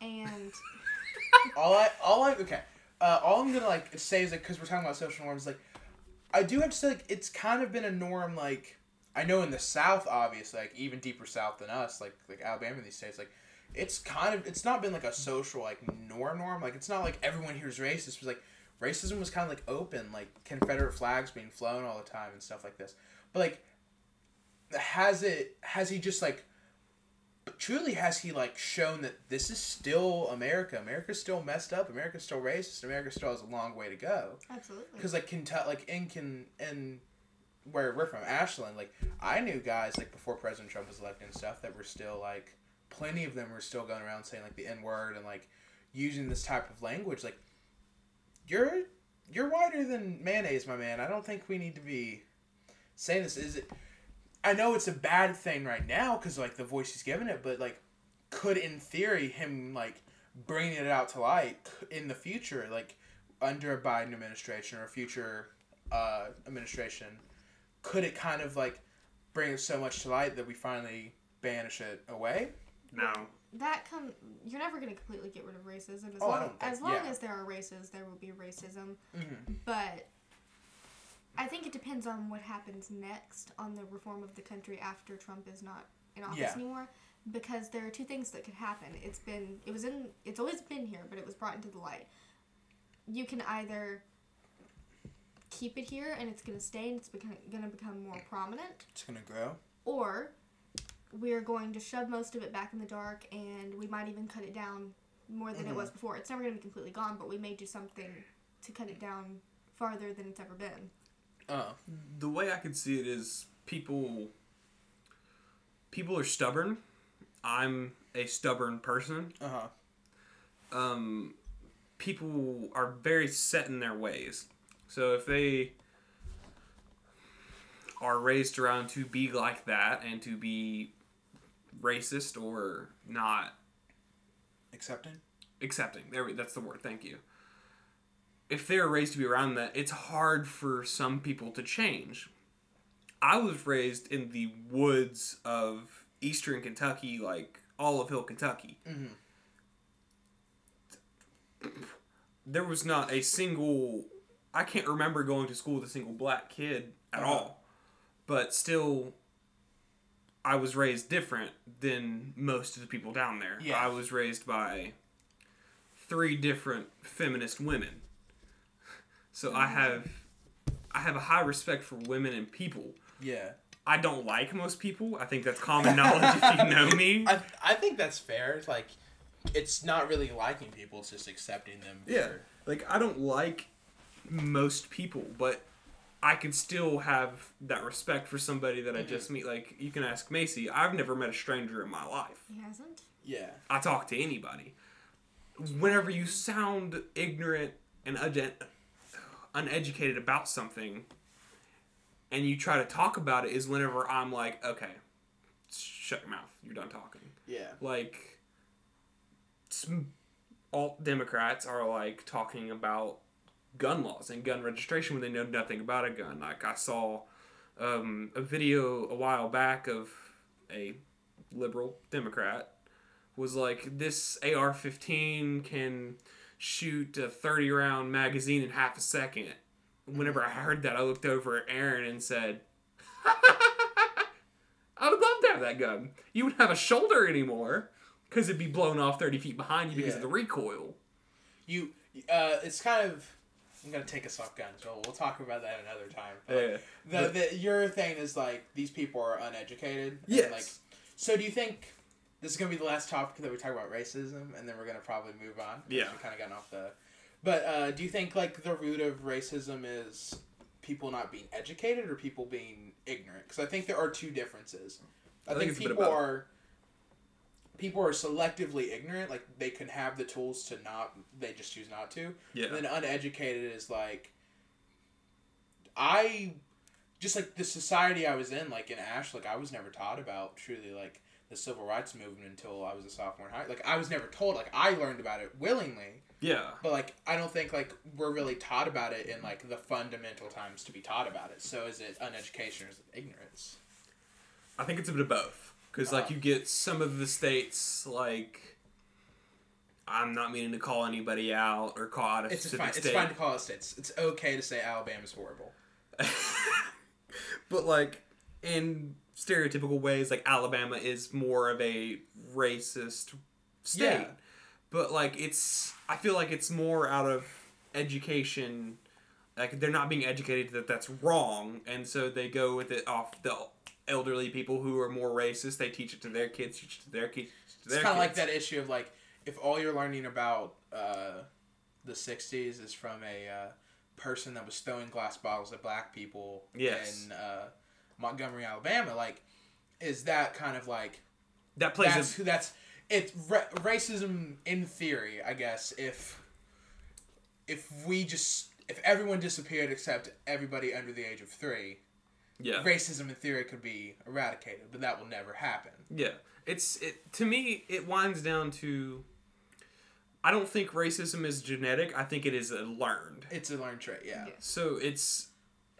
And all I all I okay uh, all I'm gonna like say is like because we're talking about social norms like I do have to say like it's kind of been a norm like I know in the South obviously like even deeper South than us like like Alabama these states like it's kind of it's not been like a social like norm norm like it's not like everyone here's racist it like racism was kind of like open like Confederate flags being flown all the time and stuff like this but like has it has he just like truly has he like shown that this is still America? America's still messed up. America's still racist. America still has a long way to go. absolutely. Because like Kentucky, like in can and where we're from, Ashland, like I knew guys like before President Trump was elected and stuff that were still like plenty of them were still going around saying like the N word and like using this type of language. Like you're you're whiter than mayonnaise, my man. I don't think we need to be saying this. Is it? I know it's a bad thing right now because like the voice he's given it, but like could in theory him like bringing it out to light in the future, like under a Biden administration or a future uh, administration, could it kind of like bring so much to light that we finally banish it away? No. That come you're never going to completely get rid of racism as Oh, long as long yeah. as there are races there will be racism Mm-hmm. but i think it depends on what happens next on the reform of the country after trump is not in office Yeah. anymore because there are two things that could happen it's been it was in it's always been here but it was brought into the light you can either keep it here and it's going to stay and it's going to become more prominent It's gonna grow. or we're going to shove most of it back in the dark and we might even cut it down more than it was before. It's never going to be completely gone, but we may do something to cut it down farther than it's ever been. Oh, The way I could see it is people people are stubborn. I'm a stubborn person. uh huh. um, people are very set in their ways. So if they are raised around to be like that and to be racist or not Accepting. accepting, there we- that's the word. Thank you. If they're raised to be around that, it's hard for some people to change. I was raised in the woods of eastern Kentucky, like Olive Hill, Kentucky. Mm-hmm. there was not a single I can't remember going to school with a single black kid at Uh-huh. all. But still I was raised different than most of the people down there. Yeah. I was raised by three different feminist women. So I mm. have I have a high respect for women and people. Yeah. I don't like most people. I think that's common knowledge if you know me. I, I think that's fair. It's like, it's not really liking people; it's just accepting them. Yeah. for- Like I don't like most people, but I can still have that respect for somebody that I Mhm. just meet. Like you can ask Macy. I've never met a stranger in my life. He hasn't. Yeah. I talk to anybody. Whenever you sound ignorant and unen- uneducated about something, and you try to talk about it, is whenever I'm like, okay, shut your mouth. You're done talking. Yeah. Like, some alt Democrats are like talking about gun laws and gun registration when they know nothing about a gun. Like I saw um, a video a while back of a liberal Democrat was like this AR-15 can shoot a 30 round magazine in half a second. Whenever I heard that, I looked over at Aaron and said, I would love to have that gun. You wouldn't have a shoulder anymore because it'd be blown off 30 feet behind you because of the recoil. You. Uh, it's kind of. I'm gonna take us off guns. Well, we'll talk about that another time. Yeah. The, the your thing is like these people are uneducated. and, Yes. Like, so do you think this is gonna be the last topic that we talk about racism, and then we're gonna probably move on? Yeah. We kind of gotten off the. But uh, do you think like the root of racism is people not being educated or people being ignorant? Because I think there are two differences. I, I think think, it's a bit of people are. People are selectively ignorant, like they can have the tools to not, they just choose not to. Yeah. And then uneducated is like I just like the society I was in, like in Ash, like I was never taught about truly like the civil rights movement until I was a sophomore in high. Like I was never told. Like I learned about it willingly, Yeah. but like I don't think like we're really taught about it in like the fundamental times to be taught about it. So is it uneducation or is it ignorance? I think it's a bit of both. Because, like, you get some of the states, like, I'm not meaning to call anybody out or call out a It's specific fine. state. It's fine to call it states. It's okay to say Alabama's horrible. but like in stereotypical ways, like Alabama is more of a racist state. Yeah. But like it's, I feel like it's more out of education. Like they're not being educated that that's wrong, and so they go with it off the elderly people who are more racist. They teach it to their kids, teach it to their kids. to It's kind of like that issue of like if all you're learning about uh, the '60s is from a uh, person that was throwing glass bottles at black people Yes. in uh, Montgomery, Alabama. Like, is that kind of like That plays that's who that's it's ra- racism in theory, I guess. If if we just if everyone disappeared except everybody under the age of three, yeah. racism in theory could be eradicated, but that will never happen. Yeah, it's it to me. It winds down to. I don't think racism is genetic. I think it is a learned. It's a learned trait, yeah. Yeah. So it's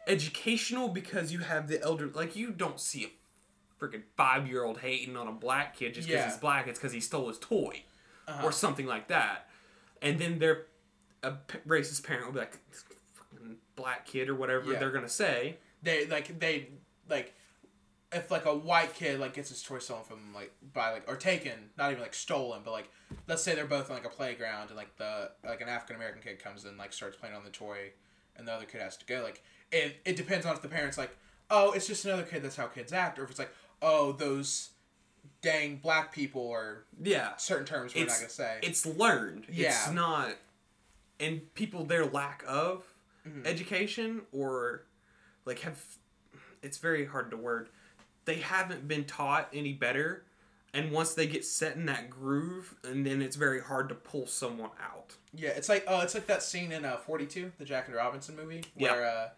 educational because you have the elder. Like you don't see a freaking five year old hating on a black kid just because Yeah. he's black. It's because he stole his toy Uh-huh. or something like that. And then their a p- racist parent will be like, "Fucking black kid" or whatever Yeah. they're gonna say. They like they like if like a white kid like gets his toy stolen from them, like by like or taken not even like stolen but like let's say they're both on like a playground and like the like an african american kid comes in like starts playing on the toy and the other kid has to go like it, it depends on if the parents like oh it's just another kid that's how kids act or if it's like oh those dang black people or Yeah, certain terms we're It's- not gonna say it's learned. Yeah. It's not, and people their lack of Mhm. education or like have, it's very hard to word. They haven't been taught any better, and once they get set in that groove, and then it's very hard to pull someone out. Yeah, it's like oh, it's like that scene in uh, Forty Two, the Jackie Robinson movie, Yeah. where uh,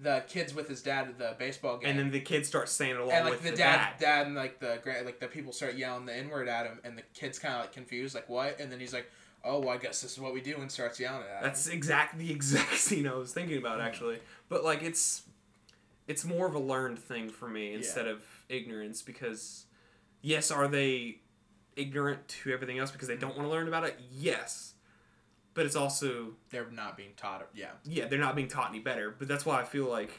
the kids with his dad at the baseball game, And then the kids start saying it along and like with the, the, dad, dad. dad, and like the grand, like the people start yelling the n word at him, and the kid's kind of like confused, like what? And then he's like, oh, well, I guess this is what we do, and starts yelling at That's him. exactly the exact scene I was thinking about actually. But like it's it's more of a learned thing for me instead of ignorance because yes, are they ignorant to everything else because they don't mm-hmm. want to learn about it? Yes. But it's also They're not being taught. Yeah, yeah, they're not being taught any better. But that's why I feel like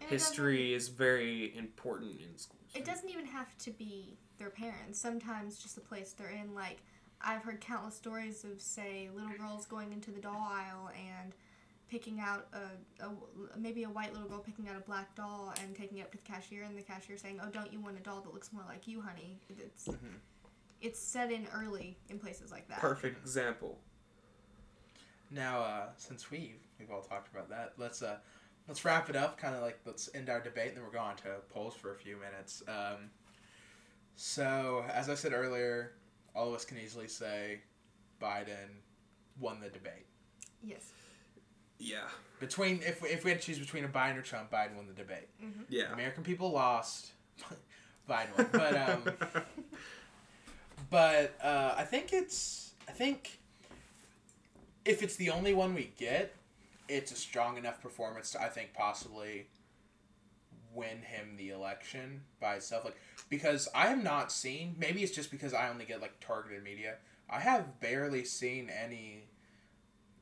And history is very important in schools. It doesn't even have to be their parents. Sometimes just the place they're in. Like I've heard countless stories of say little girls going into the doll aisle and picking out a, a maybe a white little girl picking out a black doll and taking it up to the cashier and the cashier saying, "Oh, don't you want a doll that looks more like you, honey?" It's Mhm. it's set in early in places like that. Perfect example. Now, uh, since we've we've all talked about that, let's uh, let's wrap it up. Kind of like let's end our debate, and then we're going to polls for a few minutes. Um, so, as I said earlier, all of us can easily say Biden won the debate. Yes. Yeah. Between if if we had to choose between a Biden or Trump, Biden won the debate. Yeah. American people lost. Biden won, but um, but uh, I think it's I think if it's the only one we get, it's a strong enough performance to I think possibly win him the election by itself. Like because I have not seen. Maybe it's just because I only get like targeted media. I have barely seen any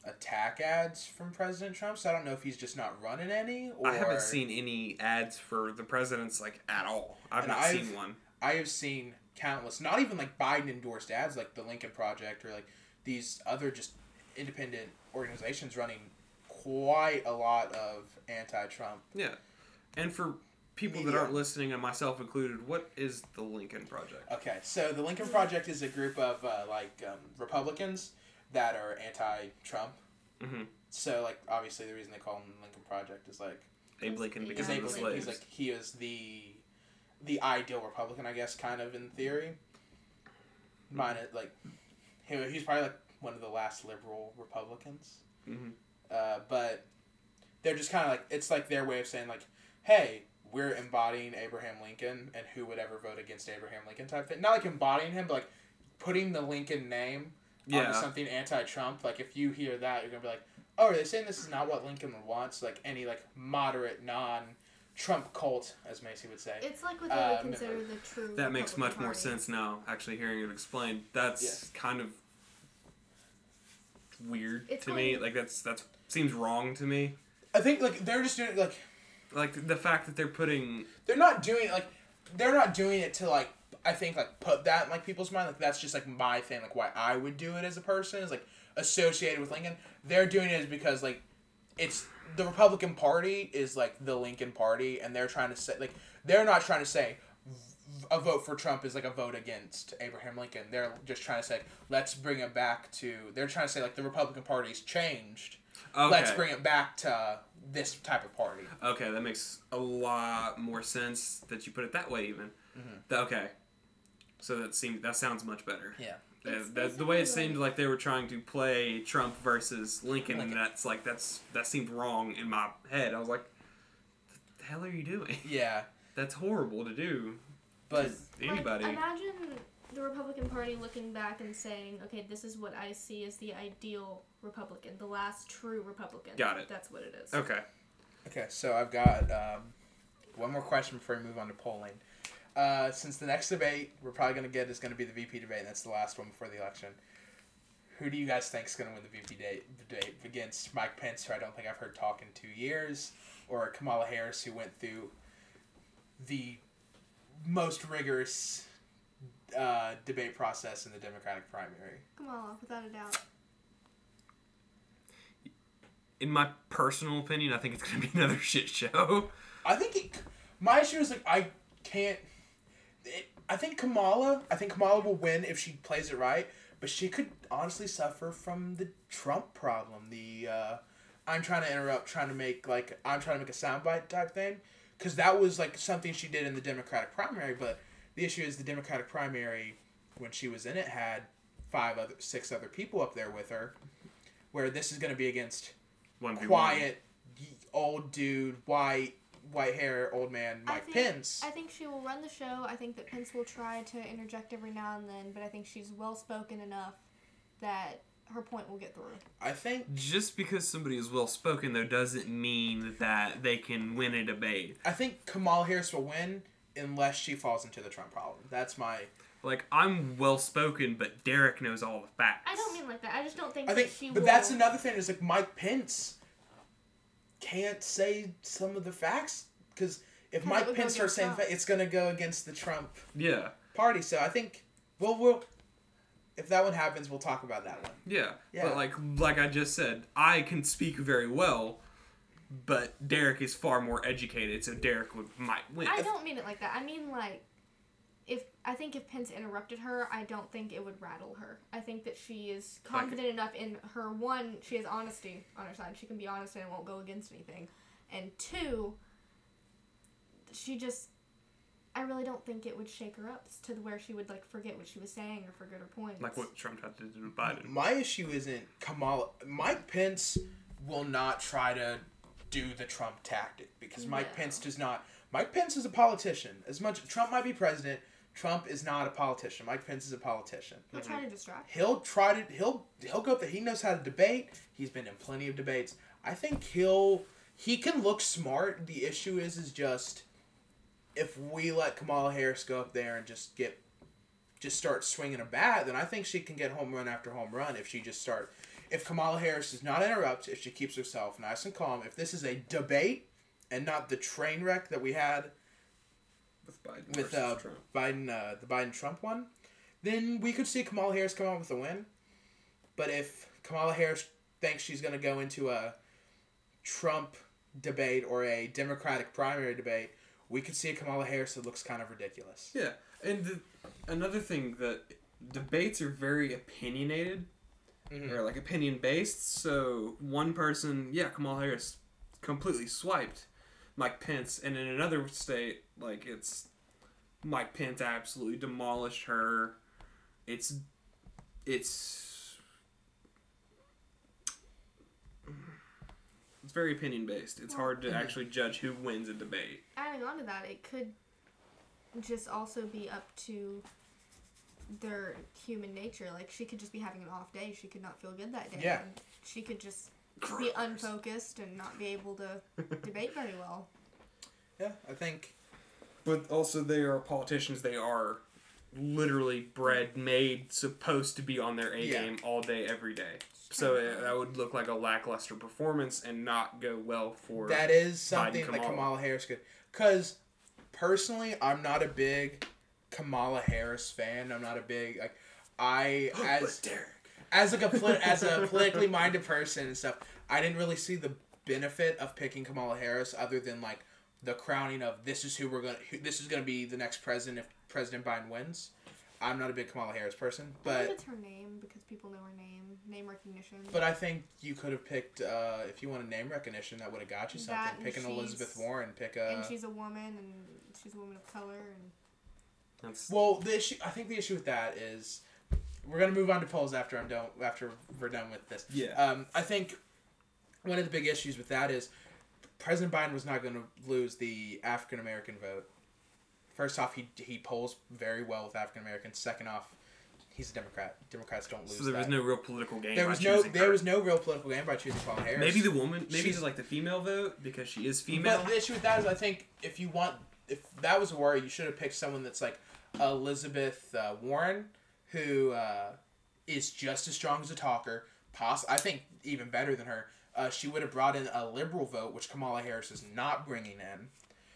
attack ads from President Trump, so I don't know if he's just not running any. Or I haven't seen any ads for the presidents like at all. I've And not I've- seen one. I have seen countless, not even like Biden endorsed ads like the Lincoln Project or like these other just independent organizations running quite a lot of anti-Trump. Yeah. And for people that aren't listening, and myself included, what is the Lincoln Project? Okay, so the Lincoln Project is a group of uh, like um, Republicans that are anti-Trump. Mhm. So like obviously the reason they call him the Lincoln Project is like Abe Lincoln Yeah. because because Abe Lincoln, slaves. he's like he is the the ideal Republican, I guess, kind of in theory. Mine, like he, he's probably like one of the last liberal Republicans. Mhm. Uh, but they're just kind of like it's like their way of saying like, hey, we're embodying Abraham Lincoln, and who would ever vote against Abraham Lincoln type thing. Not like embodying him, but like putting the Lincoln name yeah. onto something anti-Trump. Like if you hear that, you're gonna be like, oh, are they saying this is not what Lincoln wants? Like any like moderate non-Trump cult, as Macy would say. It's like what they would um, consider the true. That makes much Republican more sense now, actually hearing it explained. That's Yes. kind of weird It's to me. Like that's that's seems wrong to me. I think like they're just doing like Like the fact that they're putting they're not doing like they're not doing it to like I think like put that in like people's mind like that's just like my thing like why I would do it as a person is like associated with Lincoln. They're doing it is because like it's the Republican Party is like the Lincoln Party and they're trying to say like they're not trying to say a vote for Trump is like a vote against Abraham Lincoln. They're just trying to say let's bring it back to they're trying to say like the Republican Party's changed. okay. Let's bring it back to this type of party. Okay, that makes a lot more sense that you put it that way. Even Mhm. Okay, so that seems that sounds much better. Yeah. Uh, It's that, the way it seemed like they were trying to play Trump versus Lincoln, Lincoln. that's like that's that seemed wrong in my head. I was like, "The hell are you doing? Yeah. That's horrible to do." But Like, Anybody? imagine the Republican Party looking back and saying, "Okay, this is what I see as the ideal Republican, the last true Republican." Got it. That's what it is. Okay. Okay, so I've got um, one more question before we move on to polling. Uh, since the next debate we're probably going to get is going to be the VP debate, and that's the last one before the election. Who do you guys think is going to win the VP debate, debate against Mike Pence, who I don't think I've heard talk in two years, or Kamala Harris, who went through the most rigorous uh, debate process in the Democratic primary? Kamala, without a doubt. In my personal opinion, I think it's gonna be another shit show. I think it, my issue is like I can't. I think Kamala. I think Kamala will win if she plays it right, but she could honestly suffer from the Trump problem. The uh, I'm trying to interrupt, trying to make like I'm trying to make a soundbite type thing, because that was like something she did in the Democratic primary. But the issue is the Democratic primary, when she was in it, had five other, six other people up there with her, where this is going to be against One v one. quiet, old dude, white, white hair, old man I Mike think- Pence. I think she will run the show. I think that Pence will try to interject every now and then, but I think she's well spoken enough that her point will get through. I think Just because somebody is well spoken, though, doesn't mean that they can win a debate. I think Kamala Harris will win unless she falls into the Trump problem. That's my. Like I'm well spoken, but Derek knows all the facts. I don't mean like that. I just don't think I think, she but will. that's another thing. Is like Mike Pence can't say some of the facts because if it Mike Pence starts saying Trump. fa- it's gonna go against the Trump Yeah, party. So I think well we'll if that one happens we'll talk about that one. yeah, Yeah. But like, like I just said, I can speak very well, but Derek is far more educated, so Derek would might win. I don't mean it like that. I mean like, if I think if Pence interrupted her, I don't think it would rattle her. I think that she is confident enough in her one. She has honesty on her side. She can be honest and it won't go against anything. and two, she just. I really don't think it would shake her up to where she would like forget what she was saying or forget her points. Like what Trump tried to do to Biden. My issue isn't Kamala. Mike Pence will not try to do the Trump tactic because Mike Pence does not. Mike Pence is a politician. As much Trump might be president, Trump is not a politician. Mike Pence is a politician. He'll try to distract. He'll try to he'll he'll go up there. He knows how to debate. He's been in plenty of debates. I think he'll he can look smart. The issue is is just if we let Kamala Harris go up there and just get just start swinging a bat, then I think she can get home run after home run if she just start. If Kamala Harris does not interrupt, if she keeps herself nice and calm, if this is a debate and not the train wreck that we had Biden with uh, Trump. Biden, uh, the Biden Trump one, then we could see Kamala Harris come out with a win. But if Kamala Harris thinks she's going to go into a Trump debate or a Democratic primary debate, we could see a Kamala Harris that looks kind of ridiculous. Yeah, and the, another thing that debates are very opinionated Mhm. or like opinion based. So one person, yeah, Kamala Harris completely swiped Mike Pence, and in another state, like it's Mike Pence absolutely demolished her. It's it's it's very opinion based. It's hard to actually judge who wins a debate. Adding on to that, it could just also be up to their human nature. Like she could just be having an off day. She could not feel good that day. Yeah. and She could just be unfocused and not be able to debate very well. Yeah, I think. But also, they are politicians. They are literally bred, made, supposed to be on their A Yeah. game all day, every day. So it, uh, that would look like a lackluster performance and not go well for. That is something that Kamala. Kamala Harris could. Because personally, I'm not a big Kamala Harris fan. I'm not a big like. I as Derek. as like a poli- as a politically minded person and stuff, I didn't really see the benefit of picking Kamala Harris other than like the crowning of this is who we're gonna who, this is gonna be the next president if President Biden wins. I'm not a big Kamala Harris person, I but think it's her name because people know her name, name recognition. but I think you could have picked uh, if you want a name recognition that would have got you something. That pick an Elizabeth Warren. Pick a. and she's a woman, and she's a woman of color, and That's, Well, the issue I think the issue with that is we're gonna move on to polls after I'm done after we're done with this. Yeah. Um, I think one of the big issues with that is President Biden was not going to lose the African American vote. First off, he he polls very well with African Americans. Second off, he's a Democrat. Democrats don't lose. so there was no real political game. there was no there her. was no real political game by choosing Kamala Harris. Maybe the woman. Maybe She's- it's like the female vote because she is female. But the issue with that is, I think if you want, if that was a worry, you should have picked someone that's like Elizabeth uh, Warren, who uh, is just as strong as a talker. Poss- I think even better than her. Uh, she would have brought in a liberal vote, which Kamala Harris is not bringing in.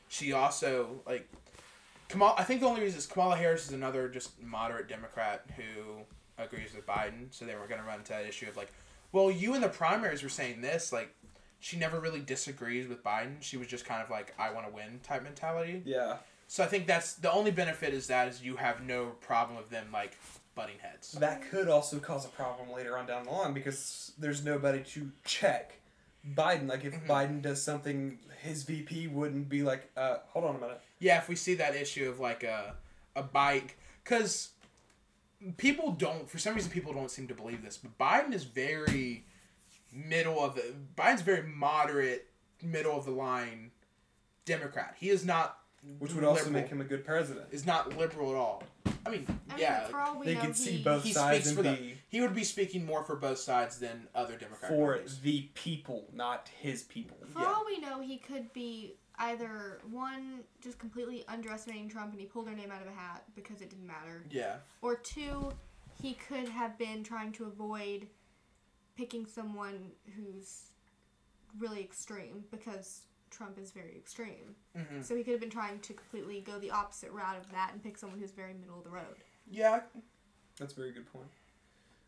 She also like Kamala. I think the only reason is Kamala Harris is another just moderate Democrat who agrees with Biden, so they were going to run into that issue of like, well, you in the primaries were saying this, like she never really disagrees with Biden. She was just kind of like I want to win type mentality. yeah. So I think that's the only benefit is that is you have no problem with them like butting heads. That could also cause a problem later on down the line because there's nobody to check Biden. Like if Mhm. Biden does something, his VP wouldn't be like, uh, "Hold on a minute." Yeah, if we see that issue of like a a bike, because people don't for some reason people don't seem to believe this, but Biden is very middle of the Biden's very moderate, middle of the line Democrat. He is not Which would also liberal. make him a good president. is not liberal at all. I mean, I mean, yeah, for all They know, could see he, both he sides and be he would be speaking more for both sides than other Democrats. for parties. the people, not his people. For Yeah. all we know, he could be either one just completely underestimating Trump and he pulled her name out of a hat because it didn't matter, Yeah, or two, he could have been trying to avoid picking someone who's really extreme because Trump is very extreme. hmm So he could have been trying to completely go the opposite route of that and pick someone who's very middle of the road. yeah. That's a very good point.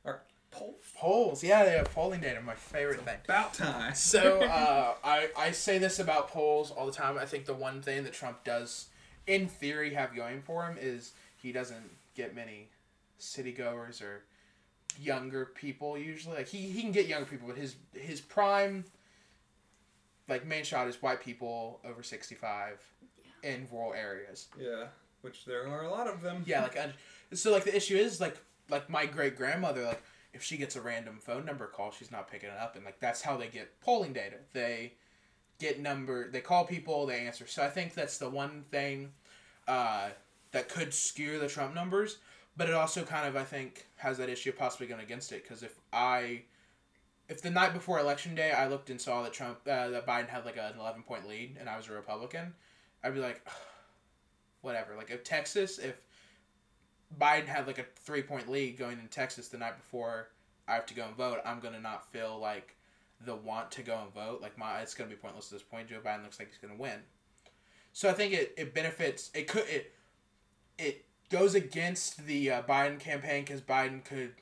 All right, poll. Polls, yeah, they have Polling data, my favorite thing. About time. So uh, I I say this about polls all the time. I think the one thing that Trump does, in theory, have going for him is he doesn't get many city goers or younger people usually. Like he, he can get younger people, but his his prime like main shot is white people over sixty five in rural areas. Yeah, which there are a lot of them. Yeah, like un- so like the issue is like like my great grandmother like if she gets a random phone number call she's not picking it up and like that's how they get polling data. They get number they call people they answer. So I think that's the one thing uh, that could skew the Trump numbers, but it also kind of I think has that issue of possibly going against it because if I if the night before election day I looked and saw that Trump uh, that Biden had like an eleven point lead and I was a Republican, I'd be like, whatever. Like if Texas, if Biden had like a three point lead going in Texas the night before I have to go and vote, I'm gonna not feel like the want to go and vote. Like my, it's gonna be pointless at this point. Joe Biden looks like he's gonna win. So I think it, it benefits. It could it it goes against the uh, Biden campaign because Biden could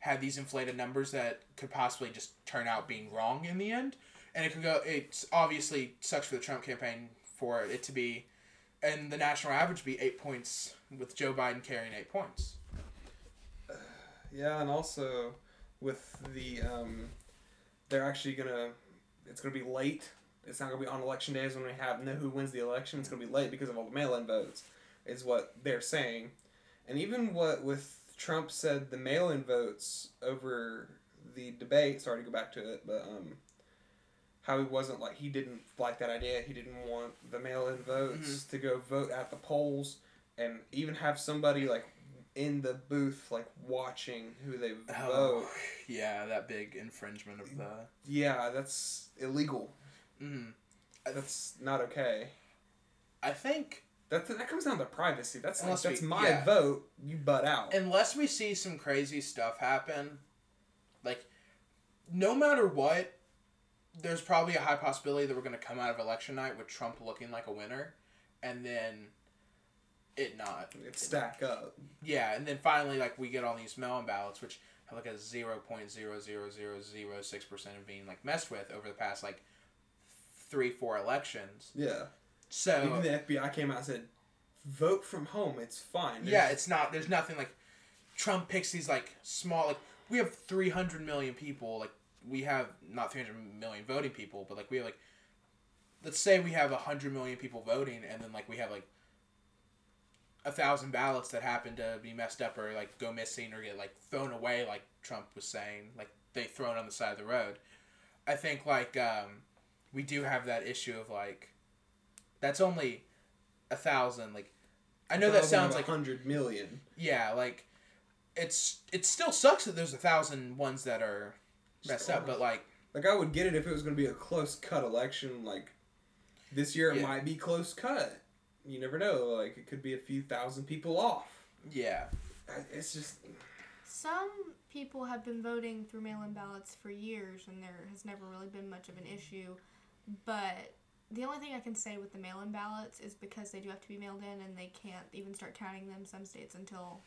have these inflated numbers that could possibly just turn out being wrong in the end, and it could go. It's obviously sucks for the Trump campaign for it to be, and the national average be eight points with Joe Biden carrying eight points. Yeah, and also with the um, they're actually gonna it's gonna be late. It's not gonna be on election days when we have know who wins the election. It's gonna be late because of all the mail-in votes, is what they're saying, and even what with Trump said the mail-in votes over the debate. Sorry to go back to it, but um, how he wasn't like he didn't like that idea. He didn't want the mail-in votes to go vote at the polls, and even have somebody like in the booth like watching who they vote. Oh, yeah, that big infringement of the. Yeah, that's illegal. Mm, That's not okay. I think That that comes down to privacy. That's like, that's we- my yeah. vote. You butt out. unless we see some crazy stuff happen, like no matter what, there's probably a high possibility that we're gonna come out of election night with Trump looking like a winner, and then it not. it stack up. Yeah, and then finally, like we get all these mail-in ballots, which have like a zero point zero zero zero zero six percent of being like messed with over the past like three, four elections. Yeah. So Even the FBI came out and said, "Vote from home. It's fine." yeah, it's not. There's nothing like Trump picks these like small like we have three hundred million people. Like we have not three hundred million voting people, but like we have like let's say we have hundred million people voting, and then like we have like a thousand ballots that happen to be messed up or like go missing or get like thrown away, like Trump was saying, like they thrown on the side of the road. I think like um, we do have that issue of like that's only a thousand. Like I know that sounds like hundred million. yeah, like it's it still sucks that there's a thousand ones that are messed up, but like Like I would get it if it was going to be a close cut election. Like this year, it Yeah. might be close cut. You never know. Like it could be a few thousand people off. yeah, uh, It's just Some people have been voting through mail in ballots for years, and there has never really been much of an issue. But the only thing I can say with the mail in ballots is because they do have to be mailed in, and they can't even start counting them some states until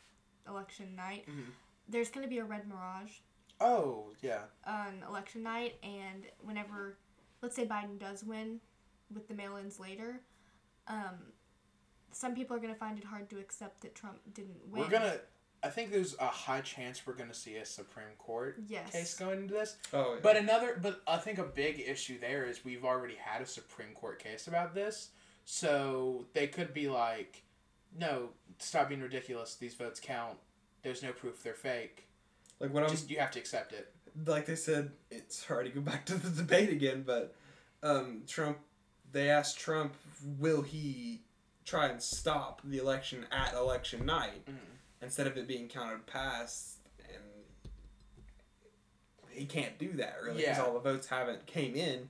election night. Mhm. There's going to be a red mirage oh yeah, on election night, and whenever, let's say Biden does win with the mail ins later, um, some people are going to find it hard to accept that Trump didn't win. we're gonna. I think there's a high chance we're gonna see a Supreme Court Yes. case going into this. oh. But another, but I think a big issue there is we've already had a Supreme Court case about this, so they could be like, "No, stop being ridiculous. These votes count. There's no proof they're fake. like what I'm Just you have to accept it." like they said, it's hard to go back to the debate again, but um, Trump, they asked Trump, will he try and stop the election at election night Mhm. Instead of it being counted past, and he can't do that really because Yeah. all the votes haven't came in.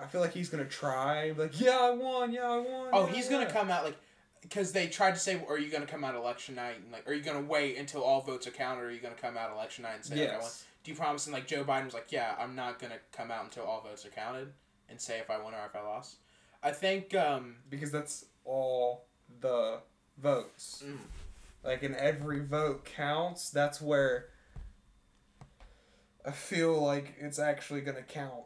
I feel like he's gonna try, like, yeah, I won, yeah, I won. Oh, yeah, he's yeah." gonna come out like, because they tried to say, "Are you gonna come out election night?" And like, "Are you gonna wait until all votes are counted? Or are you gonna come out election night and say, like, I won?" Yes. Do you promise? And like Joe Biden was like, "Yeah, I'm not gonna come out until all votes are counted and say if I won or if I lost." I think. um because that's all the votes. Mm. Like, in every vote counts. That's where I feel like it's actually gonna count.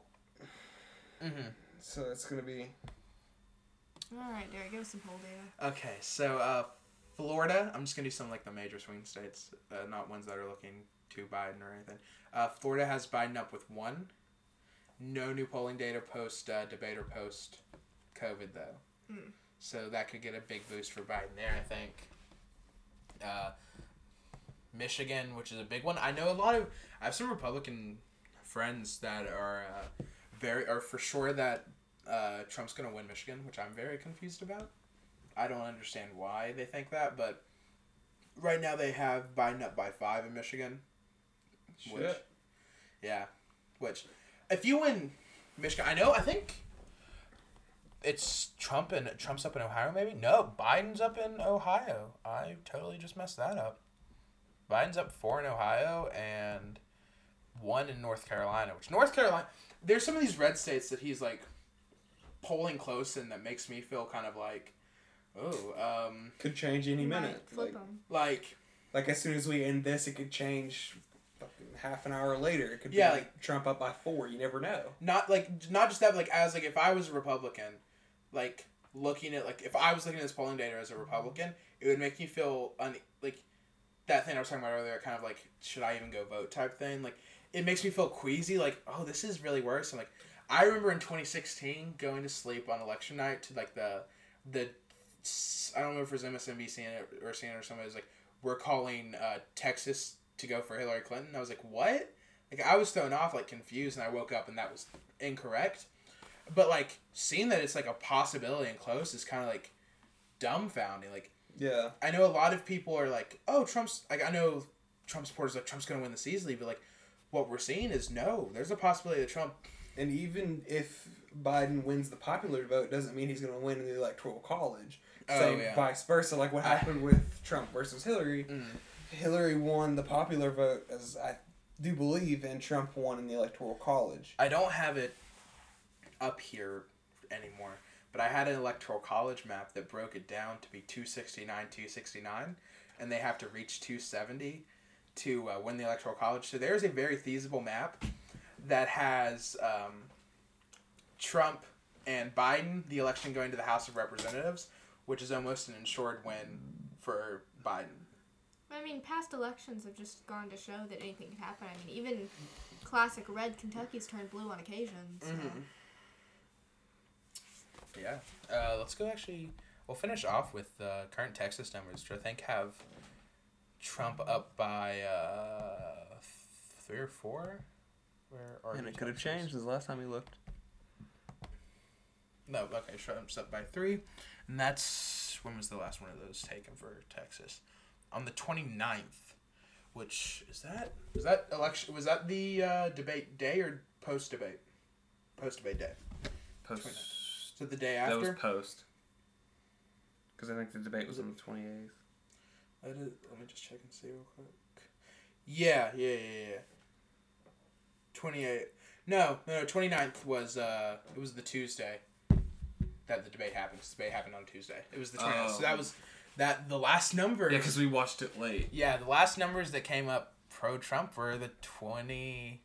Mm-hmm. So it's gonna be All right, Derek, give us some poll data. Okay, so uh, Florida. I'm just gonna do some like the major swing states, uh, not ones that are looking to Biden or anything. Uh, Florida has Biden up with one. No new polling data post uh, debate or post COVID though. Mm. So that could get a big boost for Biden there, I think. Uh, Michigan, which is a big one. I know a lot of. I have some Republican friends that are uh, very are for sure that uh, Trump's gonna win Michigan, which I'm very confused about. I don't understand why they think that, but right now they have Biden up by five in Michigan. Which, Shit. yeah, which if you win Michigan, I know. I think it's Trump and Trump's up in Ohio. Maybe no, Biden's up in Ohio. I totally just messed that up. Biden's up four in Ohio and one in North Carolina. Which North Carolina, there's some of these red states that he's like polling close in that makes me feel kind of like, oh, um, Could change any minute. flip Like, 'em. like like as soon as we end this, it could change. Half an hour later, it could Yeah, be like Trump up by four. You never know. not like not just that, but like as like if I was a Republican, like looking at like if I was looking at this polling data as a Republican, it would make me feel un like that thing I was talking about earlier, kind of like should I even go vote type thing. Like it makes me feel queasy. Like oh this is really worse. And like I remember in 2016 going to sleep on election night to like the the I don't know if it was MSNBC or CNN or somebody was like we're calling uh, Texas to go for Hillary Clinton. I was like what? Like I was thrown off, like confused, and I woke up and that was incorrect. But like seeing that it's like a possibility and close is kind of like dumbfounding. Like Yeah. I know a lot of people are like, oh, Trump's like I know Trump supporters like Trump's gonna win this easily, but like what we're seeing is no, there's a possibility that Trump. And even if Biden wins the popular vote, doesn't mean he's going to win in the electoral college. Oh, Same yeah. vice versa, like what happened with Trump versus Hillary. Mm. Hillary won the popular vote, as I do believe, and Trump won in the electoral college. I don't have it up here anymore, but I had an electoral college map that broke it down to be 269, 269, and they have to reach 270 to uh, win the electoral college. So there's a very feasible map that has um, Trump and Biden, the election going to the House of Representatives, which is almost an insured win for Biden. I mean, past elections have just gone to show that anything can happen. I mean, even classic red Kentucky's turned blue on occasion. So. Mhm. Yeah. Uh, let's go actually. We'll finish off with uh, current Texas numbers, which I think have Trump up by uh, three or four. Where are And you, it could have changed since the last time we looked. No, okay, Trump's up by three. And that's. When was the last one of those taken for Texas? On the 29th. Which. Is that. Was that election. Was that the uh, debate day or post debate? Post debate day. Post. So the day after. That was post. Because I think the debate was on the 28th. I did, let me just check and see real quick. Yeah, yeah, yeah, yeah. 28. No, no, no, 29th was, uh, it was the Tuesday that the debate happened. The debate happened on Tuesday. It was the 29th. So Oh. that was, that, the last number. Yeah, because we watched it late. Yeah, the last numbers that came up pro Trump were the 28th.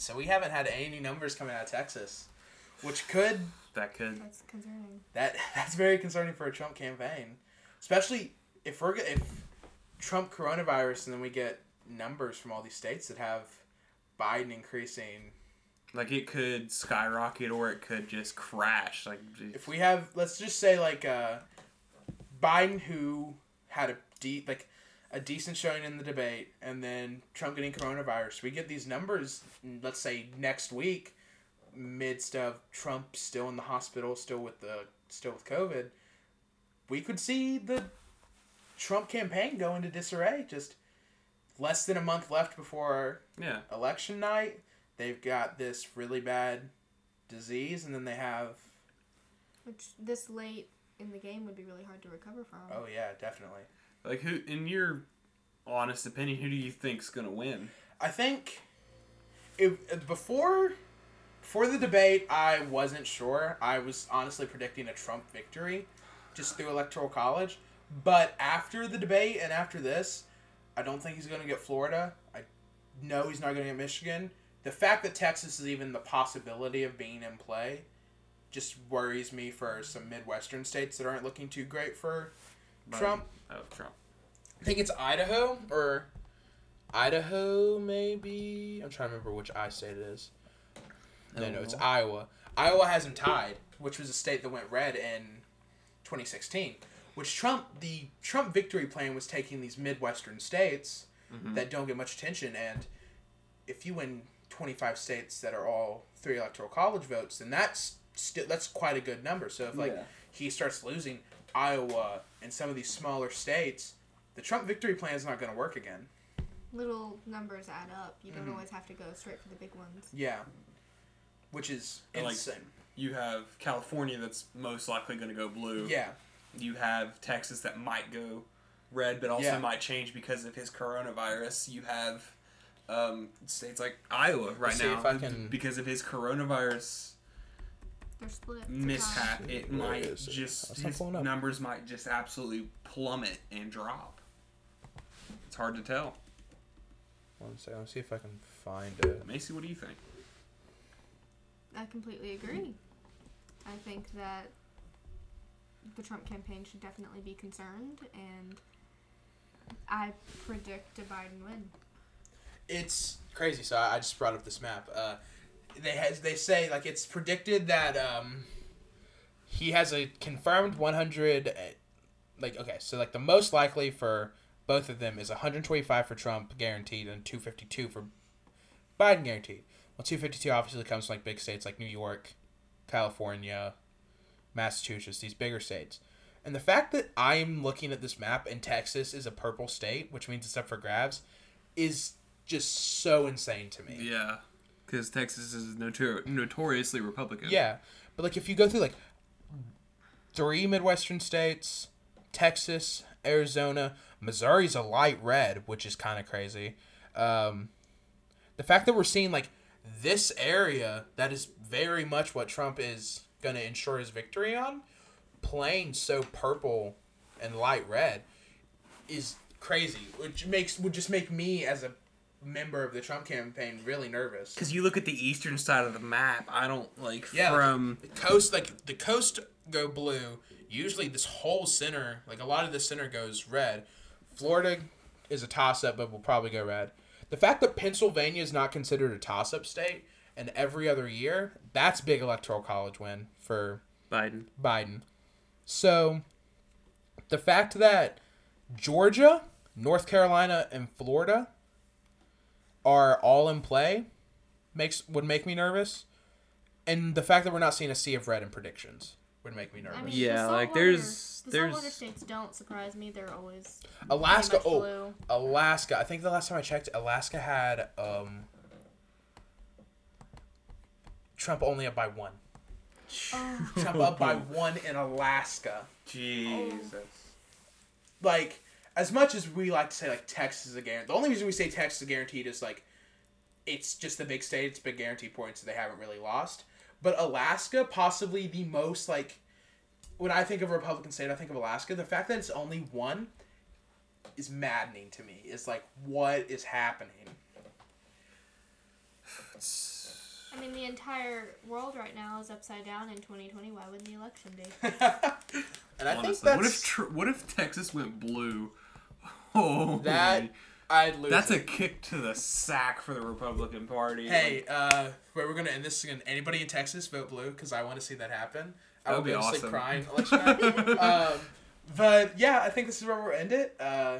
So we haven't had any numbers coming out of Texas, which could That could. That's concerning. that that's very concerning for a Trump campaign, especially if we're if Trump coronavirus and then we get numbers from all these states that have Biden increasing. Like it could skyrocket or it could just crash. Like If we have, let's just say like uh, Biden who had a deep like a decent showing in the debate, and then Trump getting coronavirus, we get these numbers. Let's say next week, midst of Trump still in the hospital, still with the still with COVID, we could see the Trump campaign go into disarray. Just less than a month left before yeah. election night. They've got this really bad disease, and then they have Which this late in the game would be really hard to recover from. oh yeah, definitely. Like who, in your honest opinion, who do you think's gonna win? I think if before before the debate, I wasn't sure. I was honestly predicting a Trump victory, just through electoral college. But after the debate and after this, I don't think he's going to get Florida. I know he's not going to get Michigan. The fact that Texas is even the possibility of being in play just worries me for some Midwestern states that aren't looking too great for. Trump. Oh, Trump. I think it's Idaho or Idaho, maybe. I'm trying to remember which I state it is. No, no, it's Iowa. Iowa has him tied, which was a state that went red in 2016. Which Trump, the Trump victory plan was taking these midwestern states Mhm. that don't get much attention, and if you win 25 states that are all three electoral college votes, then that's still that's quite a good number. So if like Yeah. he starts losing Iowa and some of these smaller states, the Trump victory plan is not going to work again. Little numbers add up. You don't Mhm. always have to go straight for the big ones. Yeah, which is I like- insane. You have California that's most likely going to go blue. yeah. You have Texas that might go red, but also Yeah. might change because of his coronavirus. You have um, states like Iowa right see now if I can- because of his coronavirus They're split. It's a tie. mishap. It Where might is it? just his numbers might just absolutely plummet and drop. It's hard to tell. One second. Let's see if I can find it. Macy, what do you think? I completely agree. I think that the Trump campaign should definitely be concerned, and I predict a Biden win. It's crazy. So I just brought up this map. Uh, they has they say like it's predicted that um, he has a confirmed 100. uh, Like okay, so like the most likely for both of them is 125 for Trump guaranteed and 252 for Biden guaranteed. Well, 252 obviously comes from like big states like New York, California, Massachusetts, these bigger states. And the fact that I'm looking at this map and Texas is a purple state, which means it's up for grabs, is just so insane to me. Yeah, because Texas is notor- notoriously Republican. Yeah. But like if you go through like three Midwestern states, Texas, Arizona, Missouri's a light red, which is kind of crazy. Um, the fact that we're seeing like this area that is very much what Trump is going to ensure his victory on, playing so purple and light red is crazy. Which makes would just make me as a member of the Trump campaign really nervous. Because you look at the eastern side of the map, I don't like Yeah, from the coast like the coast go blue usually this whole center like a lot of the center goes red florida is a toss-up but will probably go red the fact that pennsylvania is not considered a toss-up state and every other year that's big electoral college win for Biden. biden. So the fact that georgia north carolina and florida are all in play makes would make me nervous. And the fact that we're not seeing a sea of red in predictions would make me nervous. I mean, Yeah, the like, saltwater- there's- the there's- saltwater states don't surprise me. They're always Alaska, much oh, blue. Alaska. I think the last time I checked, Alaska had um, Trump only up by one. Oh, Trump up by one in Alaska. Jesus. Like, as much as we like to say like Texas is a guarantee, the only reason we say Texas is guaranteed is like it's just the big state. It's big guarantee points, so they haven't really lost. But Alaska, possibly the most like when I think of a Republican state, I think of Alaska. The fact that it's only one is maddening to me. It's like what is happening. I mean, the entire world right now is upside down in 2020. Why wouldn't the election be? and I think that's what if tr- what if Texas went blue? Oh, that I'd lose. that's it. a kick to the sack for the Republican Party. Hey, uh, where we're gonna end this again? Anybody in Texas vote blue because I want to see that happen. I will That'd be go to sleep awesome. crying election night. um, but yeah, I think this is where we'll end it. Uh,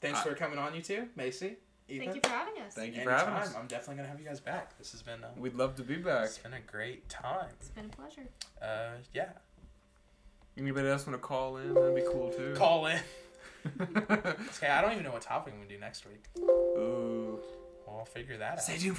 thanks I- for coming on, you two, Macy, Ethan. Thank you for having us. Thank you for having us. I'm definitely gonna have you guys back. This has been uh, We'd love to be back. it's been a great time. It's been a pleasure. Uh, yeah, Anybody else want to call in? That'd be cool too. call in. Okay, I don't even know what topic we do next week. Ooh. We'll figure that out. Stay tuned for